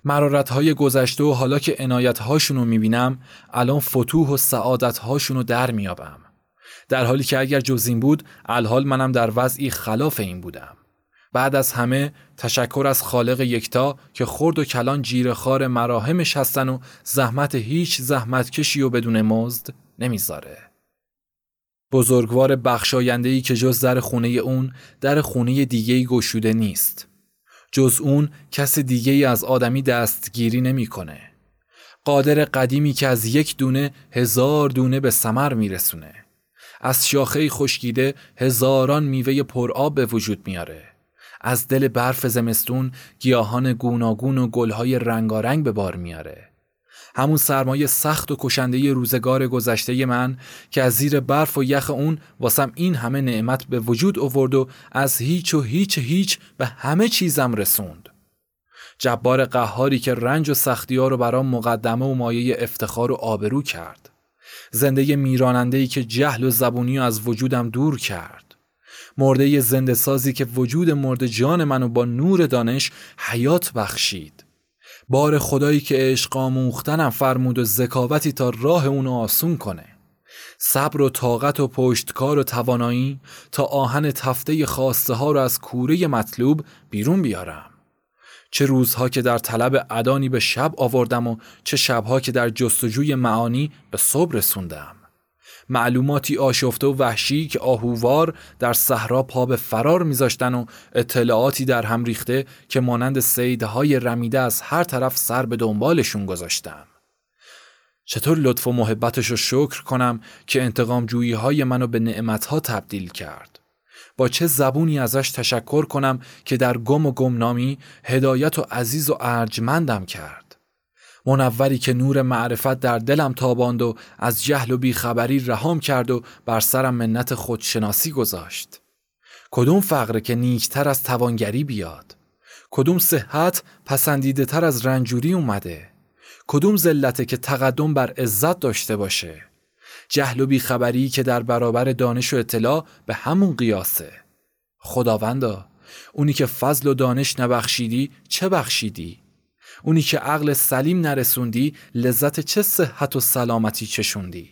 مرارت های گذشته و حالا که عنایت هاشون رو می‌بینم الان فتوح و سعادت هاشون رو در میابم در حالی که اگر جز این بود الحال منم در وضعی خلاف این بودم بعد از همه تشکر از خالق یکتا که خرد و کلان جیرخار مراهمش هستن و زحمت هیچ زحمت کشی و بدون مزد نمی‌ذاره. بزرگوار بخشایندهی که جز در خونه اون در خونه دیگه گشوده نیست. جز اون کس دیگه ای از آدمی دستگیری نمی‌کنه. قادر قدیمی که از یک دونه هزار دونه به سمر میرسونه. از شاخه خشکیده هزاران میوه پرآب به وجود میاره. از دل برف زمستون گیاهان گوناگون و گلهای رنگارنگ به بار میاره همون سرمایه سخت و کشنده روزگار گذشته من که از زیر برف و یخ اون واسم این همه نعمت به وجود آورد و از هیچ و هیچ هیچ به همه چیزم رسوند. جبار قهاری که رنج و سختی ها رو برام مقدمه و مایه افتخار و آبرو کرد. زنده میراننده که جهل و زبونی از وجودم دور کرد. مرده زنده سازی که وجود مرد جان منو با نور دانش حیات بخشید. بار خدایی که عشق آموختنم فرمود و ذکاوتی تا راه اونو آسون کنه. صبر و طاقت و پشتکار و توانایی تا آهن تفته خواسته ها رو از کوره مطلوب بیرون بیارم. چه روزها که در طلب ادانی به شب آوردم و چه شبها که در جستجوی معانی به صبح رسوندم. معلوماتی آشفته و وحشی که آهووار در صحرا پا به فرار میذاشتن و اطلاعاتی در هم ریخته که مانند سیدهای رمیده از هر طرف سر به دنبالشون گذاشتم. چطور لطف و محبتش رو شکر کنم که انتقام جویی های منو به نعمتها تبدیل کرد؟ با چه زبونی ازش تشکر کنم که در گم و گمنامی هدایت و عزیز و ارجمندم کرد؟ منوری که نور معرفت در دلم تاباند و از جهل و بیخبری رهام کرد و بر سرم منت خودشناسی گذاشت. کدوم فقره که نیکتر از توانگری بیاد؟ کدوم صحت پسندیده تر از رنجوری اومده؟ کدوم ذلته که تقدم بر عزت داشته باشه؟ جهل و بیخبری که در برابر دانش و اطلاع به همون قیاسه. خداوندا اونی که فضل و دانش نبخشیدی چه بخشیدی؟ اونی که عقل سلیم نرسوندی لذت چه صحت و سلامتی چشوندی؟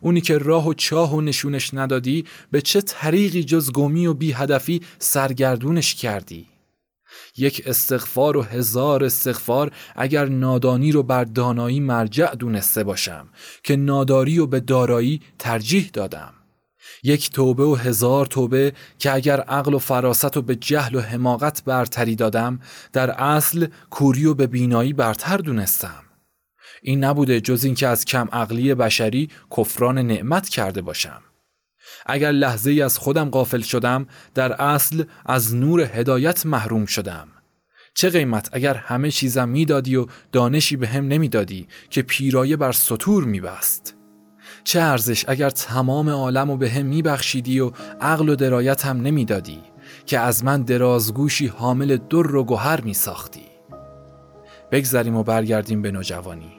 اونی که راه و چاه و نشونش ندادی به چه طریقی جز گمی و بی هدفی سرگردونش کردی؟ یک استغفار و هزار استغفار اگر نادانی رو بر دانایی مرجع دونسته باشم که ناداری و به دارایی ترجیح دادم. یک توبه و هزار توبه که اگر عقل و فراست و به جهل و حماقت برتری دادم در اصل کوری و به بینایی برتر دونستم. این نبوده جز اینکه از کم عقلی بشری کفران نعمت کرده باشم. اگر لحظه ای از خودم غافل شدم در اصل از نور هدایت محروم شدم. چه قیمت اگر همه چیزم می‌دادی و دانشی به هم نمی‌دادی که پیرایه بر سطور میبست؟ چه ارزش اگر تمام عالم و به هم میبخشیدی و عقل و درایت هم نمی‌دادی که از من درازگوشی حامل در و گوهر میساختی؟ بگذریم و برگردیم به نوجوانی.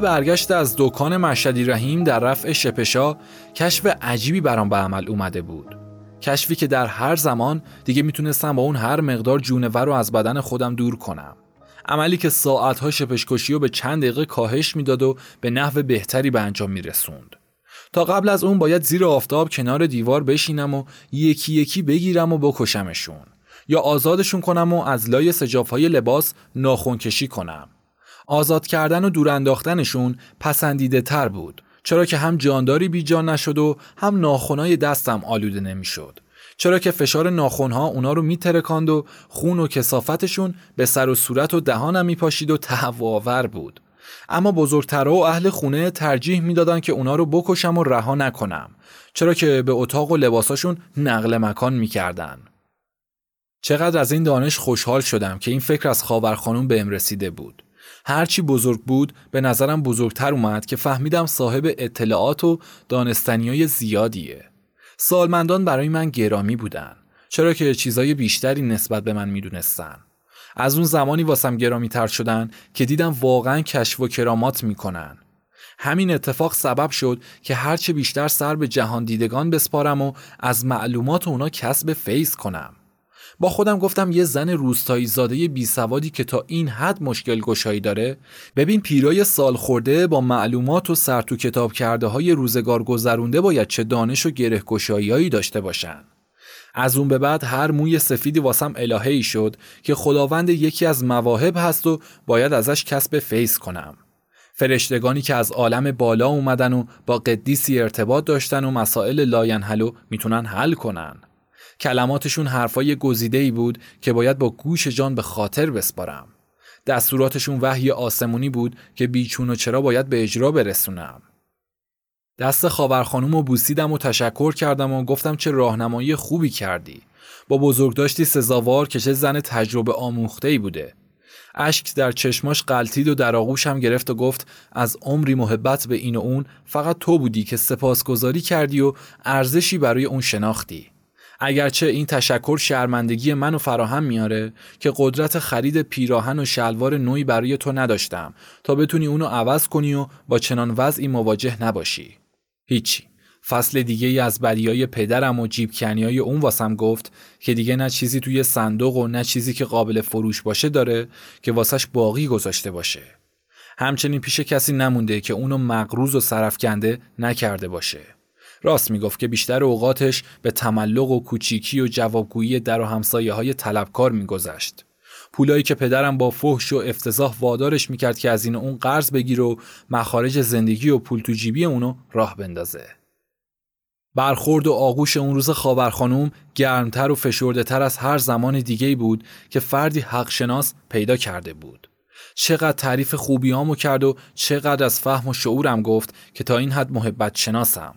برگشت از دکان مشهدی رحیم در رفع شپشا کشف عجیبی برام به عمل اومده بود. کشفی که در هر زمان دیگه می‌تونستم با اون هر مقدار جونور رو از بدن خودم دور کنم. عملی که ساعتها شپشکشی رو به چند دقیقه کاهش می‌داد و به نحو بهتری به انجام میرسوند. تا قبل از اون باید زیر آفتاب کنار دیوار بشینم و یکی یکی بگیرم و بکشمشون. یا آزادشون کنم و از لای های لباس ناخون کشی کنم. آزاد کردن و دور انداختنشون پسندیده تر بود. چرا که هم جانداری بی جان نشد و هم ناخونای دستم آلوده نمی‌شد. چرا که فشار ناخونها اونا رو میترکاند و خون و کسافتشون به سر و صورت و دهانم میپاشید و تهوآور بود. اما بزرگتر و اهل خونه ترجیح می‌دادن که اونا رو بکشم و رها نکنم. چرا که به اتاق و لباساشون نقل مکان می‌کردن. چقدر از این دانش خوشحال شدم که این فکر از خاور خانوم بهم رسیده بود. هرچی بزرگ بود به نظرم بزرگتر اومد که فهمیدم صاحب اطلاعات و دانستنی های زیادیه. سالمندان برای من گرامی بودن. چرا که چیزای بیشتری نسبت به من می‌دونستن. از اون زمانی واسم گرامی تر شدن که دیدم واقعا کشف و کرامات می‌کنن. همین اتفاق سبب شد که هرچه بیشتر سر به جهان دیدگان بسپارم و از معلومات اونا کسب فیض کنم. با خودم گفتم یه زن روستایی زاده بی سوادی که تا این حد مشکل گشایی داره. ببین پیرای سال خورده با معلومات و سر تو کتاب کرده های روزگار گذرونده باید چه دانش و گره گشاییایی داشته باشن. از اون به بعد هر موی سفیدی واسم الهه‌ای شد که خداوند یکی از مواهب هست و باید ازش کسب فیض کنم. فرشتگانی که از عالم بالا اومدن و با قدیسی ارتباط داشتن و مسائل لاینحلو می‌تونن حل کنن. کلماتشون حرفای گزیده بود که باید با گوش جان به خاطر بسپارم. دستوراتشون وحی آسمونی بود که بیچون و چرا باید به اجرا برسونم. دست خاور بوسیدم و تشکر کردم و گفتم چه راهنمایی خوبی کردی. با بزرگداشتی سزاوار که چه زن تجربه آموخته ای بوده. اشک در چشماش قلتید و در آغوش هم گرفت و گفت از عمری محبت به این و اون فقط تو بودی که سپاسگزاری کردی و ارزشی برای اون شناختی. اگرچه این تشکر شرمندگی منو فراهم میاره که قدرت خرید پیراهن و شلوار نوعی برای تو نداشتم تا بتونی اونو عوض کنی و با چنان وضعی مواجه نباشی. هیچی. فصل دیگه ای از بدیای پدرم و جیب های اون واسم گفت که دیگه نه چیزی توی صندوق و نه چیزی که قابل فروش باشه داره که واسش باقی گذاشته باشه. همچنین پیش کسی نمونده که اونو مقروض و صرفکنده نکرده باشه. راست می‌گفت که بیشتر اوقاتش به تملق و کوچیکی و جوابگویی در و همسایه های طلبکار میگذشت. پولایی که پدرم با فحش و افتضاح وادارش می‌کرد که از این اون قرض بگیره و مخارج زندگی و پول تو جیبی اونو راه بندازه. برخورد و آغوش اون روز خاور خانوم گرمتر و فشرده تر از هر زمان دیگه بود که فردی حق شناس پیدا کرده بود. چقدر تعریف خوبیامو کرد و چقدر از فهم و شعورم گفت که تا این حد محبت شناسم.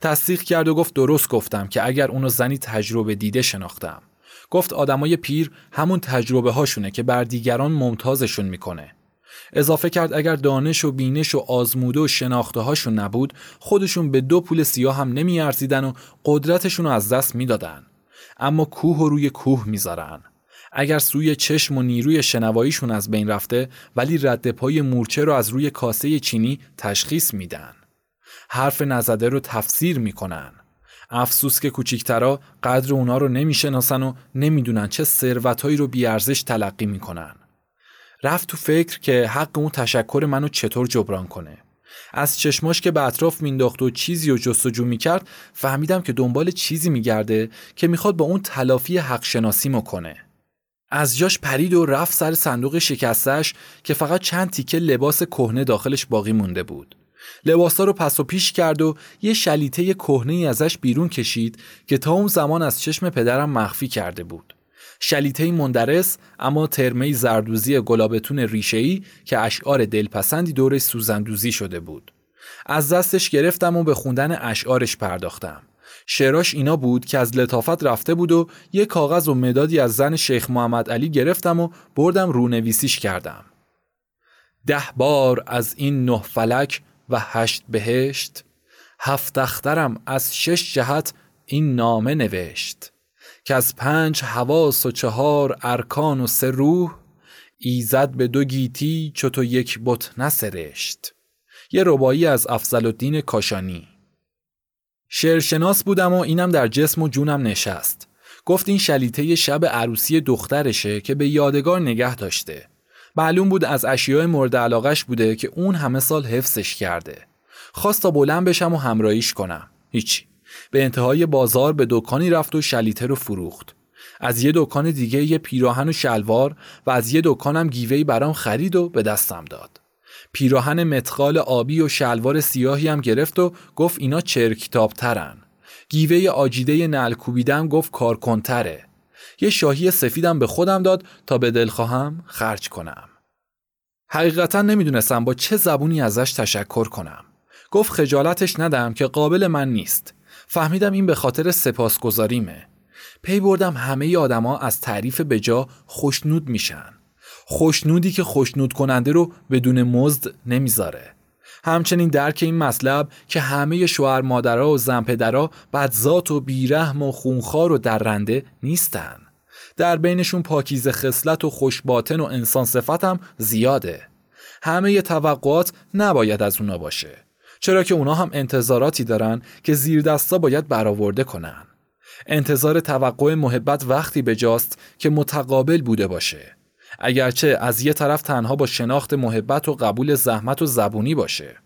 تصدیق کرد و گفت درست گفتم که اگر اونو زنی تجربه دیده شناختم. گفت آدمای پیر همون تجربه هاشونه که بر دیگران ممتازشون می‌کنه. اضافه کرد اگر دانش و بینش و آزموده و شناخته هاشون نبود خودشون به دو پول سیاه هم نمیارزیدن و قدرتشون رو از دست می‌دادن اما کوه و روی کوه می‌ذارن اگر سوی چشم و نیروی شنواییشون از بین رفته ولی رد پای مورچه رو از روی کاسه چینی تشخیص میدن حرف نزده رو تفسیر می‌کنن. افسوس که کوچیکترا قدر اونا رو نمی‌شناسن و نمی‌دونن چه ثروتهایی رو بیارزش تلقی می‌کنن. رفت تو فکر که حق اون تشکر منو چطور جبران کنه. از چشماش که به اطراف مینداخت و چیزی و جستجو می‌کرد فهمیدم که دنبال چیزی میگرده که می‌خواد با اون تلافی حق شناسی کنه. از جاش پرید و رفت سر صندوق شکستش که فقط چند تیکه لباس کهنه داخلش باقی مونده بود. لباسا رو پس و پیش کرد و یه شلیته کهنه ای ازش بیرون کشید که تا اون زمان از چشم پدرم مخفی کرده بود شلیته مندرس اما ترمه زردوزی گلابتون ریشه‌ای که اشعار دلپسندی دور سوزندوزی شده بود. از دستش گرفتم و به خوندن اشعارش پرداختم. شعراش اینا بود که از لطافت رفته بود و یه کاغذ و مدادی از زن شیخ محمد علی گرفتم و بردم رونویسیش کردم. ده بار از این نه فلک و هشت بهشت. هفت اخترم از شش جهت این نامه نوشت. که از پنج حواس و چهار ارکان و سه روح ایزد به دو گیتی چو یک بت نسرشت. یه ربایی از افضل الدین کاشانی. شعرشناس بودم و اینم در جسم و جونم نشست. گفت این شلیته شب عروسی دخترشه که به یادگار نگه داشته. معلوم بود از اشیاء مورد علاقش بوده که اون همه سال حفظش کرده. خواست تا بلند بشم و همراهیش کنم. هیچی به انتهای بازار به دکانی رفت و شلیته رو فروخت. از یه دکان دیگه یه پیراهن و شلوار و از یه دکانم گیوهی برام خرید و به دستم داد. پیراهن متقال آبی و شلوار سیاهی هم گرفت و گفت اینا چرکتاب ترن گیوه آجیده نل کوبیدم گفت کارکنتره. یه شاهی سفیدم به خودم داد تا به دل خواهم خرج کنم. حقیقتا نمی‌دونستم با چه زبونی ازش تشکر کنم. گفت خجالتش ندم که قابل من نیست. فهمیدم این به خاطر سپاسگزاریمه. پی بردم همه آدما از تعریف بجا خوشنود میشن. خوشنودی که خوشنود کننده رو بدون مزد نمی‌ذاره. همچنین درک این مطلب که همه شوهر مادرها و زن پدرها بدذات و بیرحم و خونخوار و درنده نیستن. در بینشون پاکیز خصلت و خوشباطن و انسان صفت هم زیاده همه توقعات نباید از اونا باشه چرا که اونا هم انتظاراتی دارن که زیر دستا باید برآورده کنن. انتظار توقع محبت وقتی بجاست که متقابل بوده باشه. اگرچه از یه طرف تنها با شناخت محبت و قبول زحمت و زبونی باشه.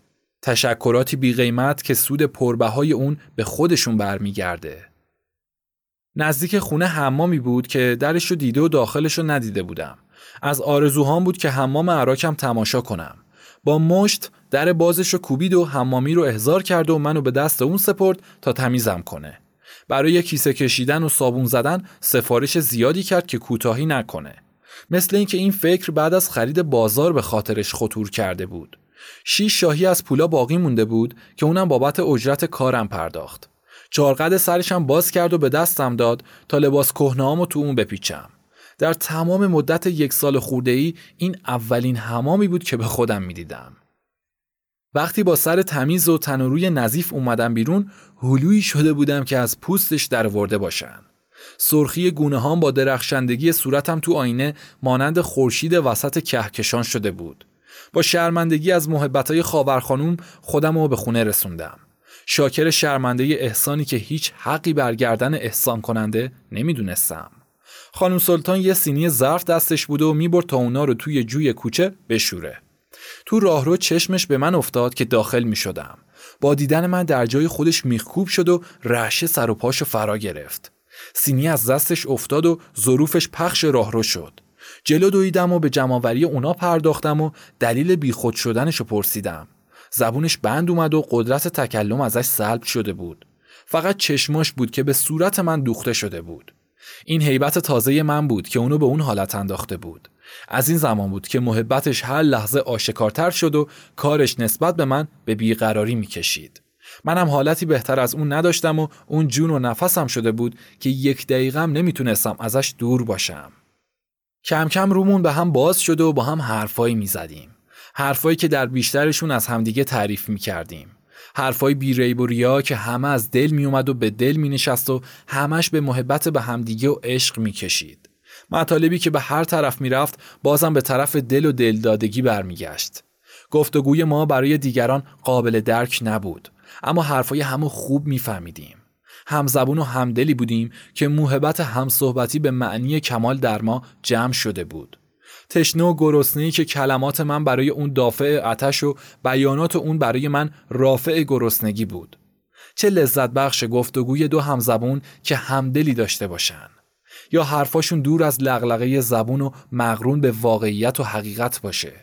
تشکراتی بی قیمت که سود پربهای اون به خودشون برمیگرده. نزدیک خونه حمامی بود که درش رو دیده و داخلش رو ندیده بودم. از آرزوهام بود که حمام عراکم تماشا کنم. با مشت در بازش رو کوبید و حمامی رو احضار کرد و منو به دست اون سپرد تا تمیزم کنه. برای کیسه کشیدن و صابون زدن سفارش زیادی کرد که کوتاهی نکنه. مثل اینکه این فکر بعد از خرید بازار به خاطرش خطور کرده بود. شیش شاهی از پولا باقی مونده بود که اونم بابت اجرت کارم پرداخت. چارقد سرشم باز کرد و به دستم داد تا لباس کهنهامو تو اون بپیچم. در تمام مدت یک سال خورده ای این اولین حمامی بود که به خودم می‌دیدم. وقتی با سر تمیز و تن و روی نظیف اومدم بیرون هلویی شده بودم که از پوستش در ورده باشن. سرخی گونه هام با درخشندگی صورتم تو آینه مانند خورشید وسط کهکشان شده بود. با شرمندگی از محبتای خاور خانوم خودم رو به خونه رسوندم. شاکر شرمنده احسانی که هیچ حقی برگردن احسان کننده نمی‌دونستم. خانم سلطان یه سینی ظرف دستش بود و می‌برد تا اونا رو توی جوی کوچه بشوره. تو راهرو چشمش به من افتاد که داخل می شدم. با دیدن من در جای خودش میخکوب شد و رعشه سر و پاشو فرا گرفت. سینی از دستش افتاد و ظروفش پخش راهرو شد. جلو دویدم و به جمعوری اونا پرداختم و دلیل بیخود شدنش رو پرسیدم. زبونش بند اومد و قدرت تکلم ازش سلب شده بود. فقط چشماش بود که به صورت من دوخته شده بود. این حیبت تازه من بود که اونو به اون حالت انداخته بود. از این زمان بود که محبتش هر لحظه آشکارتر شد و کارش نسبت به من به بیقراری می‌کشید. منم حالتی بهتر از اون نداشتم و اون جون و نفسم شده بود که یک دقیقم نمی‌تونستم ازش دور باشم. کم کم رومون به هم باز شده و با هم حرفایی می‌زدیم. حرفایی که در بیشترشون از همدیگه تعریف می‌کردیم. حرفای بیریب و ریا که همه از دل میومد و به دل مینشست و همش به محبت به همدیگه و عشق می‌کشید. مطالبی که به هر طرف می‌رفت بازم به طرف دل و دلدادگی برمیگشت. گفتگوی ما برای دیگران قابل درک نبود اما حرفای همو خوب میفهمیدیم. همزبون و همدلی بودیم که موهبت همصحبتی به معنی کمال در ما جمع شده بود. تشنه و گرسنه‌ای که کلمات من برای اون دافع آتش و بیانات اون برای من رافع گرسنگی بود. چه لذت بخش گفتگوی دو همزبون که همدلی داشته باشن. یا حرفاشون دور از لغلقه زبون و مغرون به واقعیت و حقیقت باشه.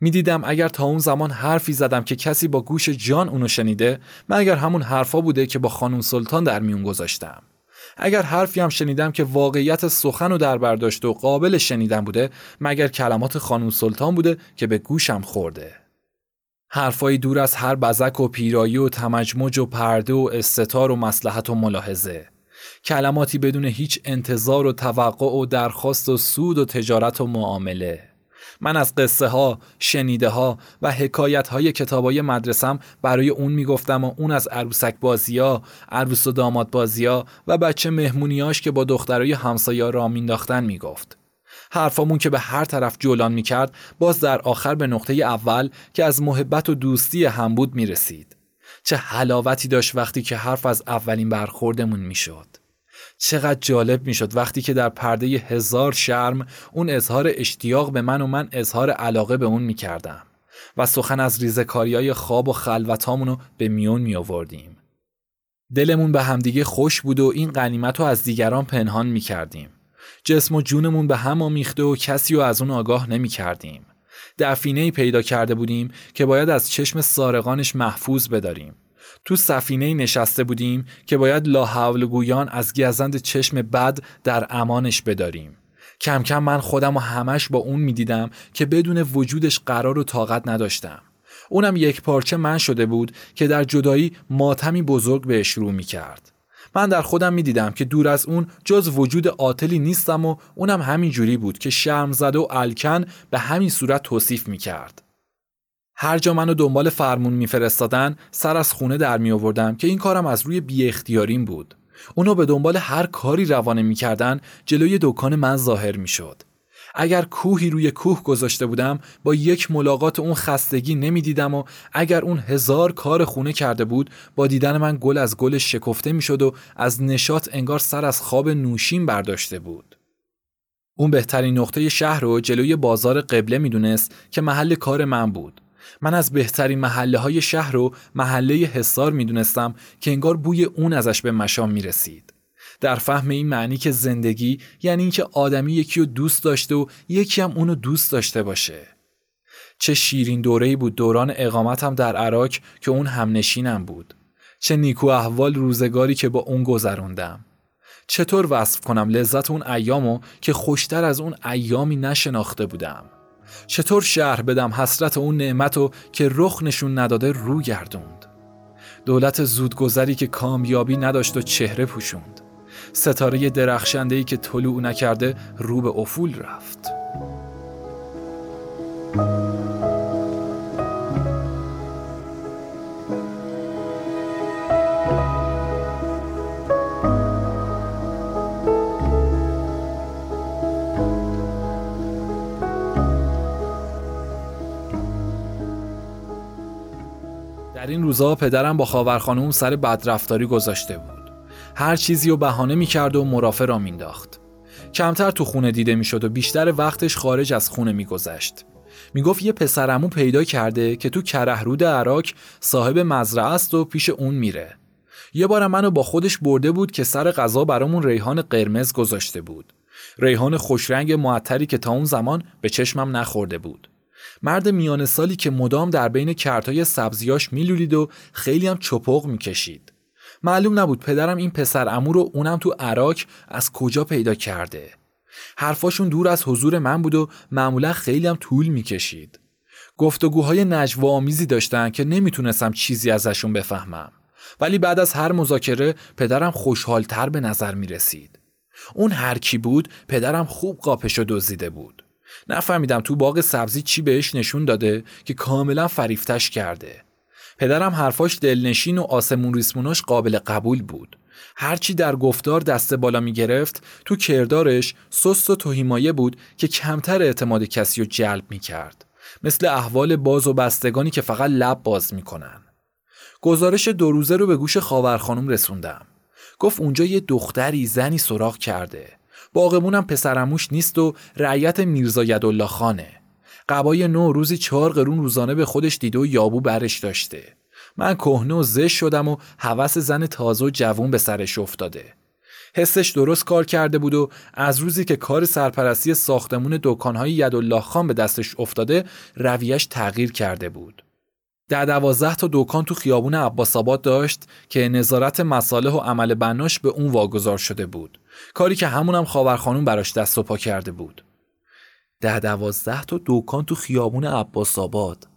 می‌دیدم اگر تا اون زمان حرفی زدم که کسی با گوش جان اونو شنیده اگر همون حرفا بوده که با خانم سلطان در میون گذاشتم. اگر حرفی هم شنیدم که واقعیت سخن و در برداشت و قابل شنیدن بوده مگر کلمات خانم سلطان بوده که به گوشم خورده. حرفایی دور از هر بزک و پیرایی و تمجمج و پرده و استتار و مسلحت و ملاحظه. کلماتی بدون هیچ انتظار و توقع و درخواست و سود و تجارت و معامله من از قصه ها، شنیده ها و حکایت های کتاب های مدرسم برای اون می‌گفتم و اون از عروسک بازی ها، عروس و داماد بازی ها و بچه مهمونیاش که با دخترای همسایه را مینداختن می‌گفت. حرفامون که به هر طرف جولان می‌کرد باز در آخر به نقطه اول که از محبت و دوستی هم بود می‌رسید. چه حلاوتی داشت وقتی که حرف از اولین برخوردمون می‌شد. چقدر جالب می‌شد وقتی که در پرده هزار شرم اون اظهار اشتیاق به من و من اظهار علاقه به اون می‌کردم و سخن از ریزکاری های خواب و خلوتامونو به میون می آوردیم. دلمون به همدیگه خوش بود و این قنیمت رو از دیگران پنهان می کردیم. جسم و جونمون به هم آمیخته و کسی رو از اون آگاه نمی کردیم. دفینه پیدا کرده بودیم که باید از چشم سارقانش محفوظ بداریم. تو سفینه نشسته بودیم که باید لاحول گویان از گزند چشم بد در امانش بداریم. کم کم من خودم و همش با اون می‌دیدم که بدون وجودش قرار و طاقت نداشتم. اونم یک پارچه من شده بود که در جدایی ماتمی بزرگ بهش رو می کرد. من در خودم می دیدم که دور از اون جز وجود عاطلی نیستم و اونم همین جوری بود که شرم زده و الکن به همین صورت توصیف می کرد. هر جا منو دنبال فرمون میفرستادن سر از خونه در می آوردم که این کارم از روی بی اختیاریم بود. اونو به دنبال هر کاری روانه می‌کردن جلوی دکان من ظاهر می‌شد. اگر کوهی روی کوه گذاشته بودم با یک ملاقات اون خستگی نمی‌دیدم و اگر اون هزار کار خونه کرده بود با دیدن من گل از گل شکفته می‌شد و از نشاط انگار سر از خواب نوشین برداشته بود. اون بهترین نقطه شهر رو جلوی بازار قبله می‌دونست که محل کار من بود. من از بهترین محله های شهر رو محله حسار می‌دونستم که انگار بوی اون ازش به مشام می‌رسید. در فهم این معنی که زندگی یعنی اینکه آدمی یکی رو دوست داشته و یکی هم اونو دوست داشته باشه. چه شیرین دوره‌ای بود دوران اقامتم در عراق که اون همنشینم بود چه نیکو احوال روزگاری که با اون گذروندم چطور وصف کنم لذت اون ایامو که خوشتر از اون ایامی نشناخته بودم چطور شهر بدم حسرت اون نعمتو که رخ نشون نداده رو گردوند. دولت زودگذری که کامیابی نداشت و چهره پوشوند. ستاره درخشنده که طلوع نکرده رو به افول رفت. در این روزا پدرم با خاورخانوم سر بدرفتاری گذاشته بود. هر چیزی رو بهانه می‌کرد و مرافع را مینداخت. کمتر تو خونه دیده می‌شد و بیشتر وقتش خارج از خونه میگذشت. می‌گفت یه پسرمو پیدا کرده که تو کرهرود عراق صاحب مزرعه است و پیش اون میره. یه بار منو با خودش برده بود که سر غذا برامون ریحان قرمز گذاشته بود. ریحان خوشرنگ معطری که تا اون زمان به چشمم نخورده بود. مرد میان سالی که مدام در بین کرتای سبزیاش میلولید و خیلی هم چپق می‌کشید. معلوم نبود پدرم این پسر امور رو اونم تو عراق از کجا پیدا کرده. حرفاشون دور از حضور من بود و معمولا خیلی هم طول می‌کشید. گفتگوهای نجوا آمیزی داشتن که نمی‌تونستم چیزی ازشون بفهمم. ولی بعد از هر مذاکره پدرم خوشحالتر به نظر می رسید. اون هر کی بود پدرم خوب قاپشو دزدیده بود. نفهمیدم تو باغ سبزی چی بهش نشون داده که کاملا فریفتش کرده. پدرم حرفاش دلنشین و آسمون ریسموناش قابل قبول بود. هرچی در گفتار دست بالا می گرفت تو کردارش سست و توهیمایه بود که کمتر اعتماد کسی رو جلب می کرد. مثل احوال باز و بستگانی که فقط لب باز می کنن. گزارش دو روزه رو به گوش خاور خانم رسوندم. گفت اونجا یه دختری زنی سراغ کرده. باغمونم پسرموش نیست و رعیت میرزا یدالله خانه. قبای نو روزی چهار قرون روزانه به خودش دیده و یابو برش داشته. من کهنه و زش شدم و هوس زن تازه و جوون به سرش افتاده. حسش درست کار کرده بود و از روزی که کار سرپرستی ساختمون دکانهای یدالله خان به دستش افتاده رویش تغییر کرده بود. در دوازده تا دکان تو خیابون عباس آباد داشت که نظارت مصالح و عمل بناش به اون واگذار شده بود. کاری که همونم خاورخانون براش دست و پا کرده بود. ده دوازده تا دکان تو خیابون عباس آباد.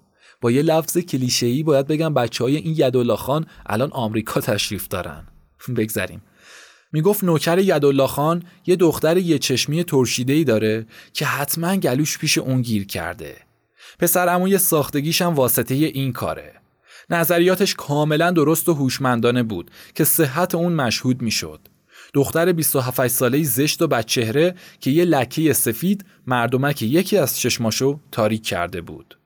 با یه لفظ کلیشه‌ای باید بگم بچه های این یدالله خان الان آمریکا تشریف دارن. بگذریم. می‌گفت نوکر یدالله خان یه دختر یه چشمی ترشیده داره که حتما گلوش پیش اون گیر کرده. پسر اموی ساختگیش هم واسطه این کاره. نظریاتش کاملا درست و هوشمندانه بود که صحت اون مشهود می‌شد. دختر 27 ساله زشت و بچهره که یه لکه سفید مردمک یکی از چشماشو تاریک کرده بود.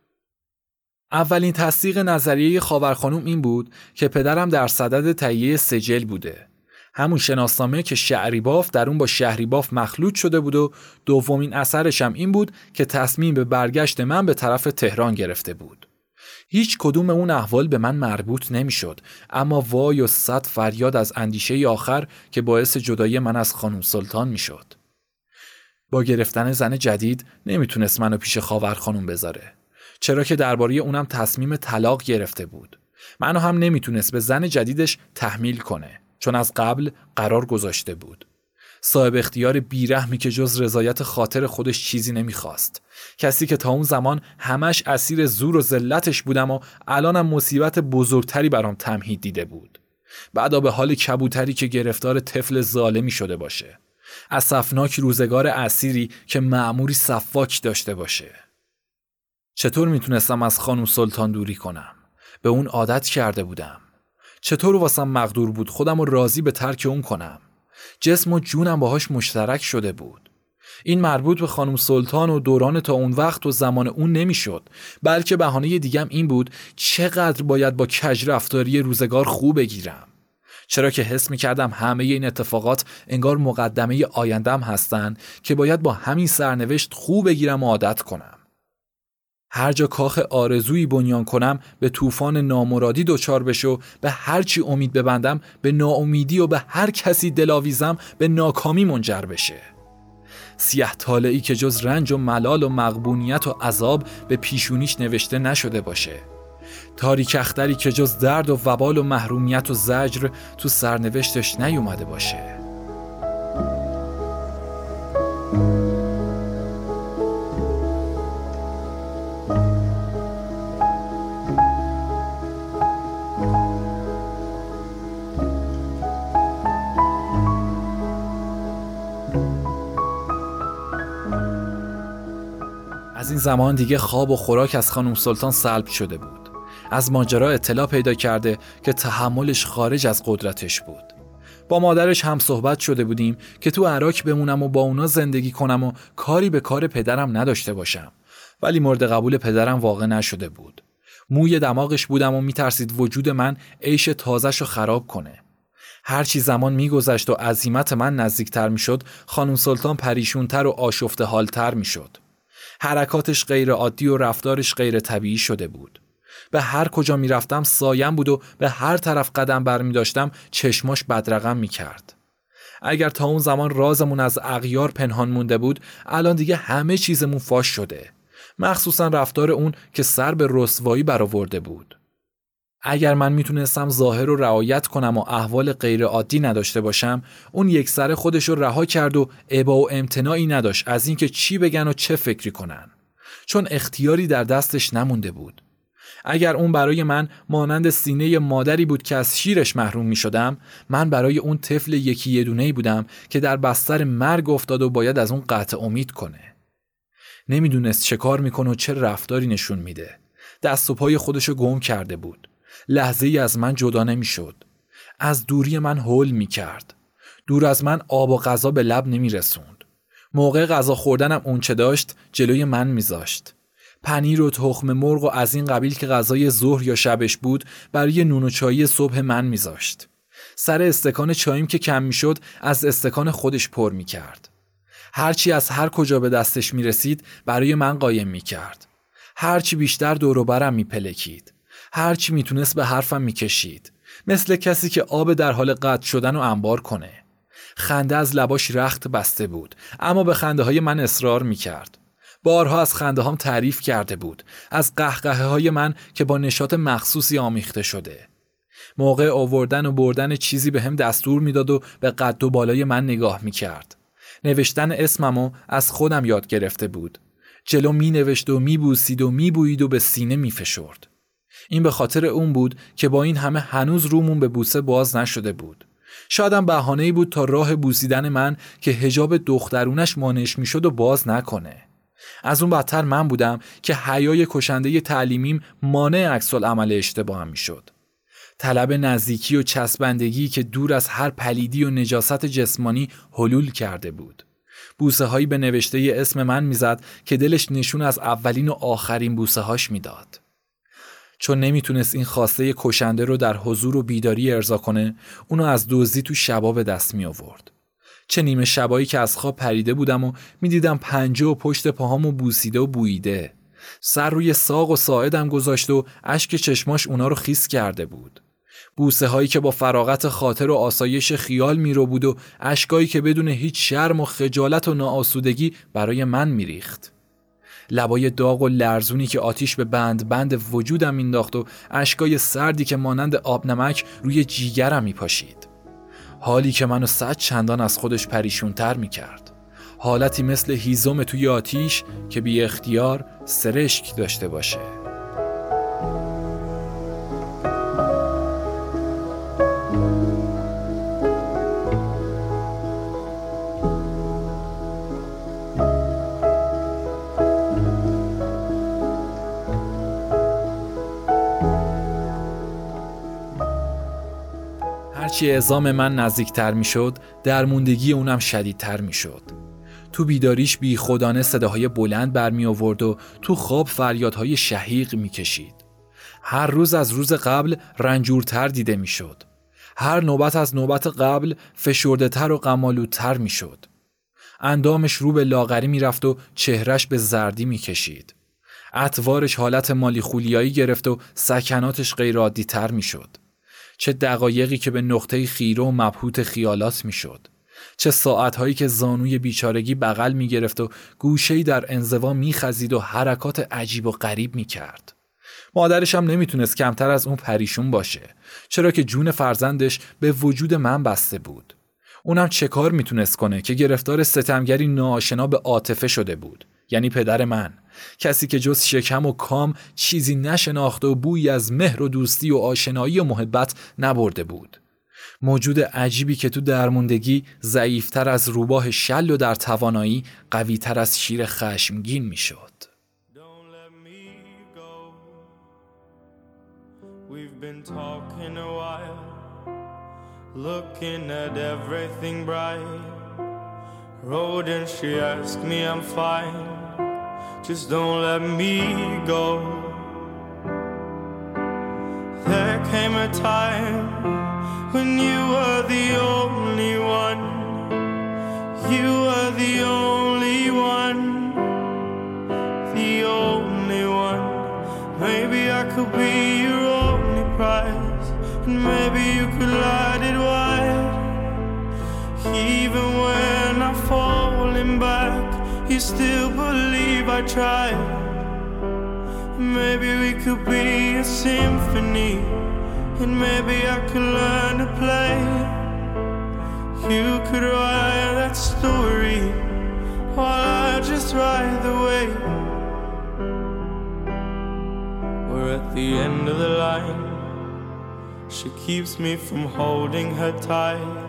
اولین تصدیق نظریه خاورخانوم این بود که پدرم در صدد تهیه سجل بوده. همون شناسنامه که شعری باف در اون با شهری باف مخلوط شده بود و دومین اثرش هم این بود که تصمیم به برگشت من به طرف تهران گرفته بود. هیچ کدوم اون احوال به من مربوط نمی‌شد اما وای و صد فریاد از اندیشه آخر که باعث جدایی من از خانم سلطان می‌شد. با گرفتن زن جدید نمی‌تونست منو پیش خاور خانم بذاره. چرا که درباره اونم تصمیم طلاق گرفته بود. منو هم نمی‌تونست به زن جدیدش تحمیل کنه. چون از قبل قرار گذاشته بود. صاحب اختیار بیرحمی که جز رضایت خاطر خودش چیزی نمی‌خواست. کسی که تا اون زمان همش اسیر زور و ذلتش بودم و الانم مصیبت بزرگتری برام تمهید دیده بود. بعدا به حال کبوتری که گرفتار طفل ظالمی شده باشه. اصفناک روزگار اسیری که معموری صفاک داشته باشه. چطور می‌تونستم از خانم سلطان دوری کنم؟ به اون عادت کرده بودم. چطور واسم مقدور بود خودم رو راضی به ترک اون کنم جسم و جونم باهاش مشترک شده بود. این مربوط به خانم سلطان و دوران تا اون وقت و زمان اون نمی‌شد. بلکه بهانه دیگم این بود چقدر باید با کج رفتاری روزگار خوب بگیرم. چرا که حس می کردم همه این اتفاقات انگار مقدمه آیندم هستن که باید با همین سرنوشت خوب بگیرم و عادت کنم. هر جا کاخ آرزویی بنیان کنم به طوفان نامرادی دچار بشه و به هر چی امید ببندم به ناامیدی و به هر کسی دلاویزم به ناکامی منجر بشه. سیه طالعی که جز رنج و ملال و مغبونیت و عذاب به پیشونیش نوشته نشده باشه. تاریک اختری که جز درد و وبال و محرومیت و زجر تو سرنوشتش نیومده باشه. این زمان دیگه خواب و خوراک از خانم سلطان سلب شده بود. از ماجرا اطلاع پیدا کرده که تحملش خارج از قدرتش بود. با مادرش هم صحبت شده بودیم که تو عراک بمونم و با اونا زندگی کنم و کاری به کار پدرم نداشته باشم. ولی مورد قبول پدرم واقع نشده بود. موی دماغش بودم و میترسید وجود من عیش تازش رو خراب کنه. هرچی زمان میگذشت و عظیمت من نزدیکتر می‌شد خانم سلطان پریشونتر و آشفته حالتر می‌شد. حرکاتش غیر عادی و رفتارش غیر طبیعی شده بود. به هر کجا می‌رفتم سایم بود و به هر طرف قدم برمی داشتم چشماش بدرقم می کرد. اگر تا اون زمان رازمون از اغیار پنهان مونده بود الان دیگه همه چیزمون فاش شده. مخصوصا رفتار اون که سر به رسوایی برآورده بود. اگر من می‌تونستم ظاهر رو رعایت کنم و احوال غیر عادی نداشته باشم اون یک سر خودش رو رها کرد و عبا و امتناعی نداشت از اینکه چی بگن و چه فکری کنن. چون اختیاری در دستش نمونده بود. اگر اون برای من مانند سینه مادری بود که از شیرش محروم می شدم من برای اون طفل یکی یه دونه بودم که در بستر مرگ افتاد و باید از اون قطع امید کنه. نمی‌دونست چه کار می‌کنه و چه رفتاری نشون میده. دست و پای خودشو گم کرده بود. لحظه ای از من جدا نمی‌شد. از دوری من هول می کرد دور از من آب و غذا به لب نمی رسوند موقع غذا خوردنم اونچه داشت جلوی من میذاشت. پنیر و تخم مرغ و از این قبیل که غذای ظهر یا شبش بود برای نون و چایی صبح من میذاشت. سر استکان چاییم که کم می‌شد از استکان خودش پر می‌کرد. هرچی از هر کجا به دستش می‌رسید برای من قایم می‌کرد. هرچی بیشتر دور برم میپلکید. هرچی می‌تونست به حرفم می‌کشید. مثل کسی که آب در حال قطع شدن و انبار کنه. خنده از لباش رخت بسته بود اما به خنده های من اصرار می‌کرد. بارها از خنده هم تعریف کرده بود از قهقه های من که با نشاط مخصوصی آمیخته شده. موقع آوردن و بردن چیزی به هم دستور می‌داد و به قد و بالای من نگاه می‌کرد. نوشتن اسممو از خودم یاد گرفته بود. جلو می نوشت و می بوسید و می بوید و به سینه می فشرد. این به خاطر اون بود که با این همه هنوز رومون به بوسه باز نشده بود. شادم بهانه ای بود تا راه بوسیدن من که هجاب دخترونش مانش می‌شد و باز نکنه. از اون بدتر من بودم که حیای کشنده تعلیمیم مانع عکس عمل اشتباهم می‌شد. طلب نزدیکی و چسبندگی که دور از هر پلیدی و نجاست جسمانی حلول کرده بود. بوسه هایی به نوشته اسم من می‌زد که دلش نشون از اولین و آخرین بوسه هاش می‌داد. چون نمی‌تونست این خواسته کشنده رو در حضور و بیداری ارضا کنه اونو از دزدی تو شبا به دست می آورد. چه نیمه شبایی که از خواب پریده بودم و می‌دیدم پنجه و پشت پاهامو بوسیده و بوییده. سر روی ساق و ساعدم گذاشته و اشک چشماش اونا رو خیس کرده بود. بوسه هایی که با فراغت خاطر و آسایش خیال میرو بود و اشکایی که بدون هیچ شرم و خجالت و ناآسودگی برای من میریخت. لبای داغ و لرزونی که آتیش به بند بند وجودم مینداخت و اشکای سردی که مانند آب نمک روی جیگرم میپاشید. حالی که منو صد چندان از خودش پریشونتر می‌کرد. حالتی مثل هیزم توی آتیش که بی اختیار سرشک داشته باشه. هرچی اعزام من نزدیکتر می‌شد درموندگی اونم شدیدتر می‌شد. تو بیداریش بی خودانه صداهای بلند برمی آورد و تو خواب فریادهای شهیق می‌کشید. هر روز از روز قبل رنجورتر دیده می‌شد. هر نوبت از نوبت قبل فشرده تر و قمالودتر می‌شد. اندامش رو به لاغری می‌رفت و چهرش به زردی می‌کشید. اتوارش حالت مالی خولیایی گرفت و سکناتش غیرعادی تر می‌شد. چه دقایقی که به نقطه خیره و مبهوت خیالات می‌شد چه ساعتهایی که زانوی بیچارگی بغل می‌گرفت و گوشهی در انزوا میخزید و حرکات عجیب و غریب می‌کرد. مادرش هم نمی‌تونست کمتر از اون پریشون باشه چرا که جون فرزندش به وجود من بسته بود. اونم چه کار می‌تونست کنه که گرفتار ستمگری ناآشنا به عاطفه شده بود یعنی پدر من کسی که جز شکم و کام چیزی نشناخته و بویی از مهر و دوستی و آشنایی و محبت نبرده بود موجود عجیبی که تو درموندگی ضعیفتر از روباه شل و در توانایی قویتر از شیر خشمگین می‌شد. Looking at everything bright. Road and she asked me I'm fine. Just don't let me go. There came a time when you were the only one. You were the only one, the only one. Maybe I could be your only prize, and maybe you could light it wide. Even when I'm falling back, you still believe I tried. Maybe we could be a symphony and maybe I could learn to play. You could write that story while I just ride the wave. We're at the end of the line. She keeps me from holding her tight,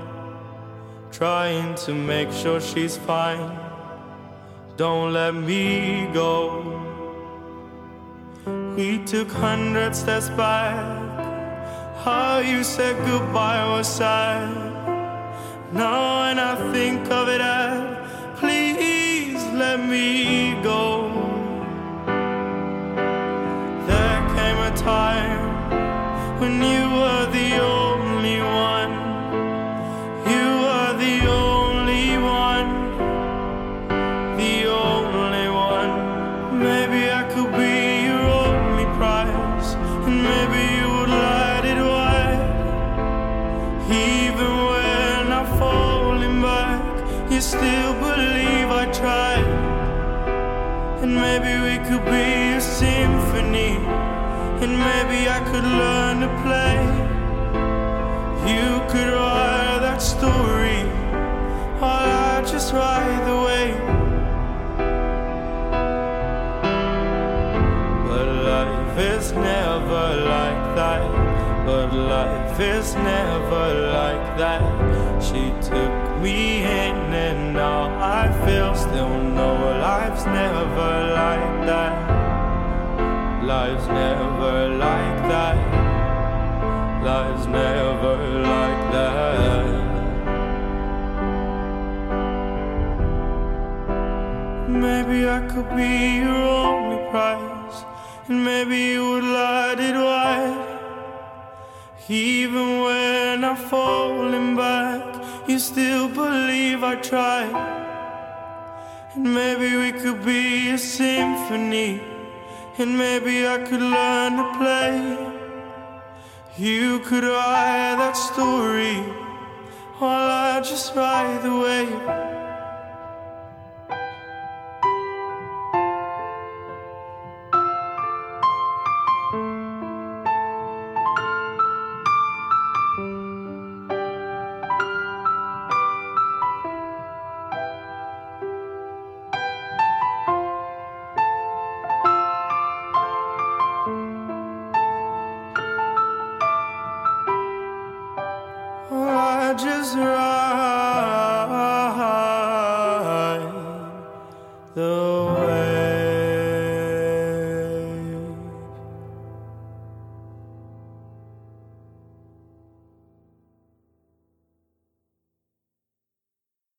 trying to make sure she's fine. Don't let me go. We took hundred steps back how you said goodbye was sad. Now when I think of it, I please let me go. There came a time when you be a symphony, and maybe I could learn to play. You could write that story, while I just ride the. But life is never like that. But life is never like that. She took me in, and now I feel still know life's never like that. Life's never like that. Life's never like that. Maybe I could be your only prize, and maybe you would light it wide. Even when I'm falling back, you still believe I tried. And maybe we could be a symphony, and maybe I could learn to play. You could write that story while I just ride the wave.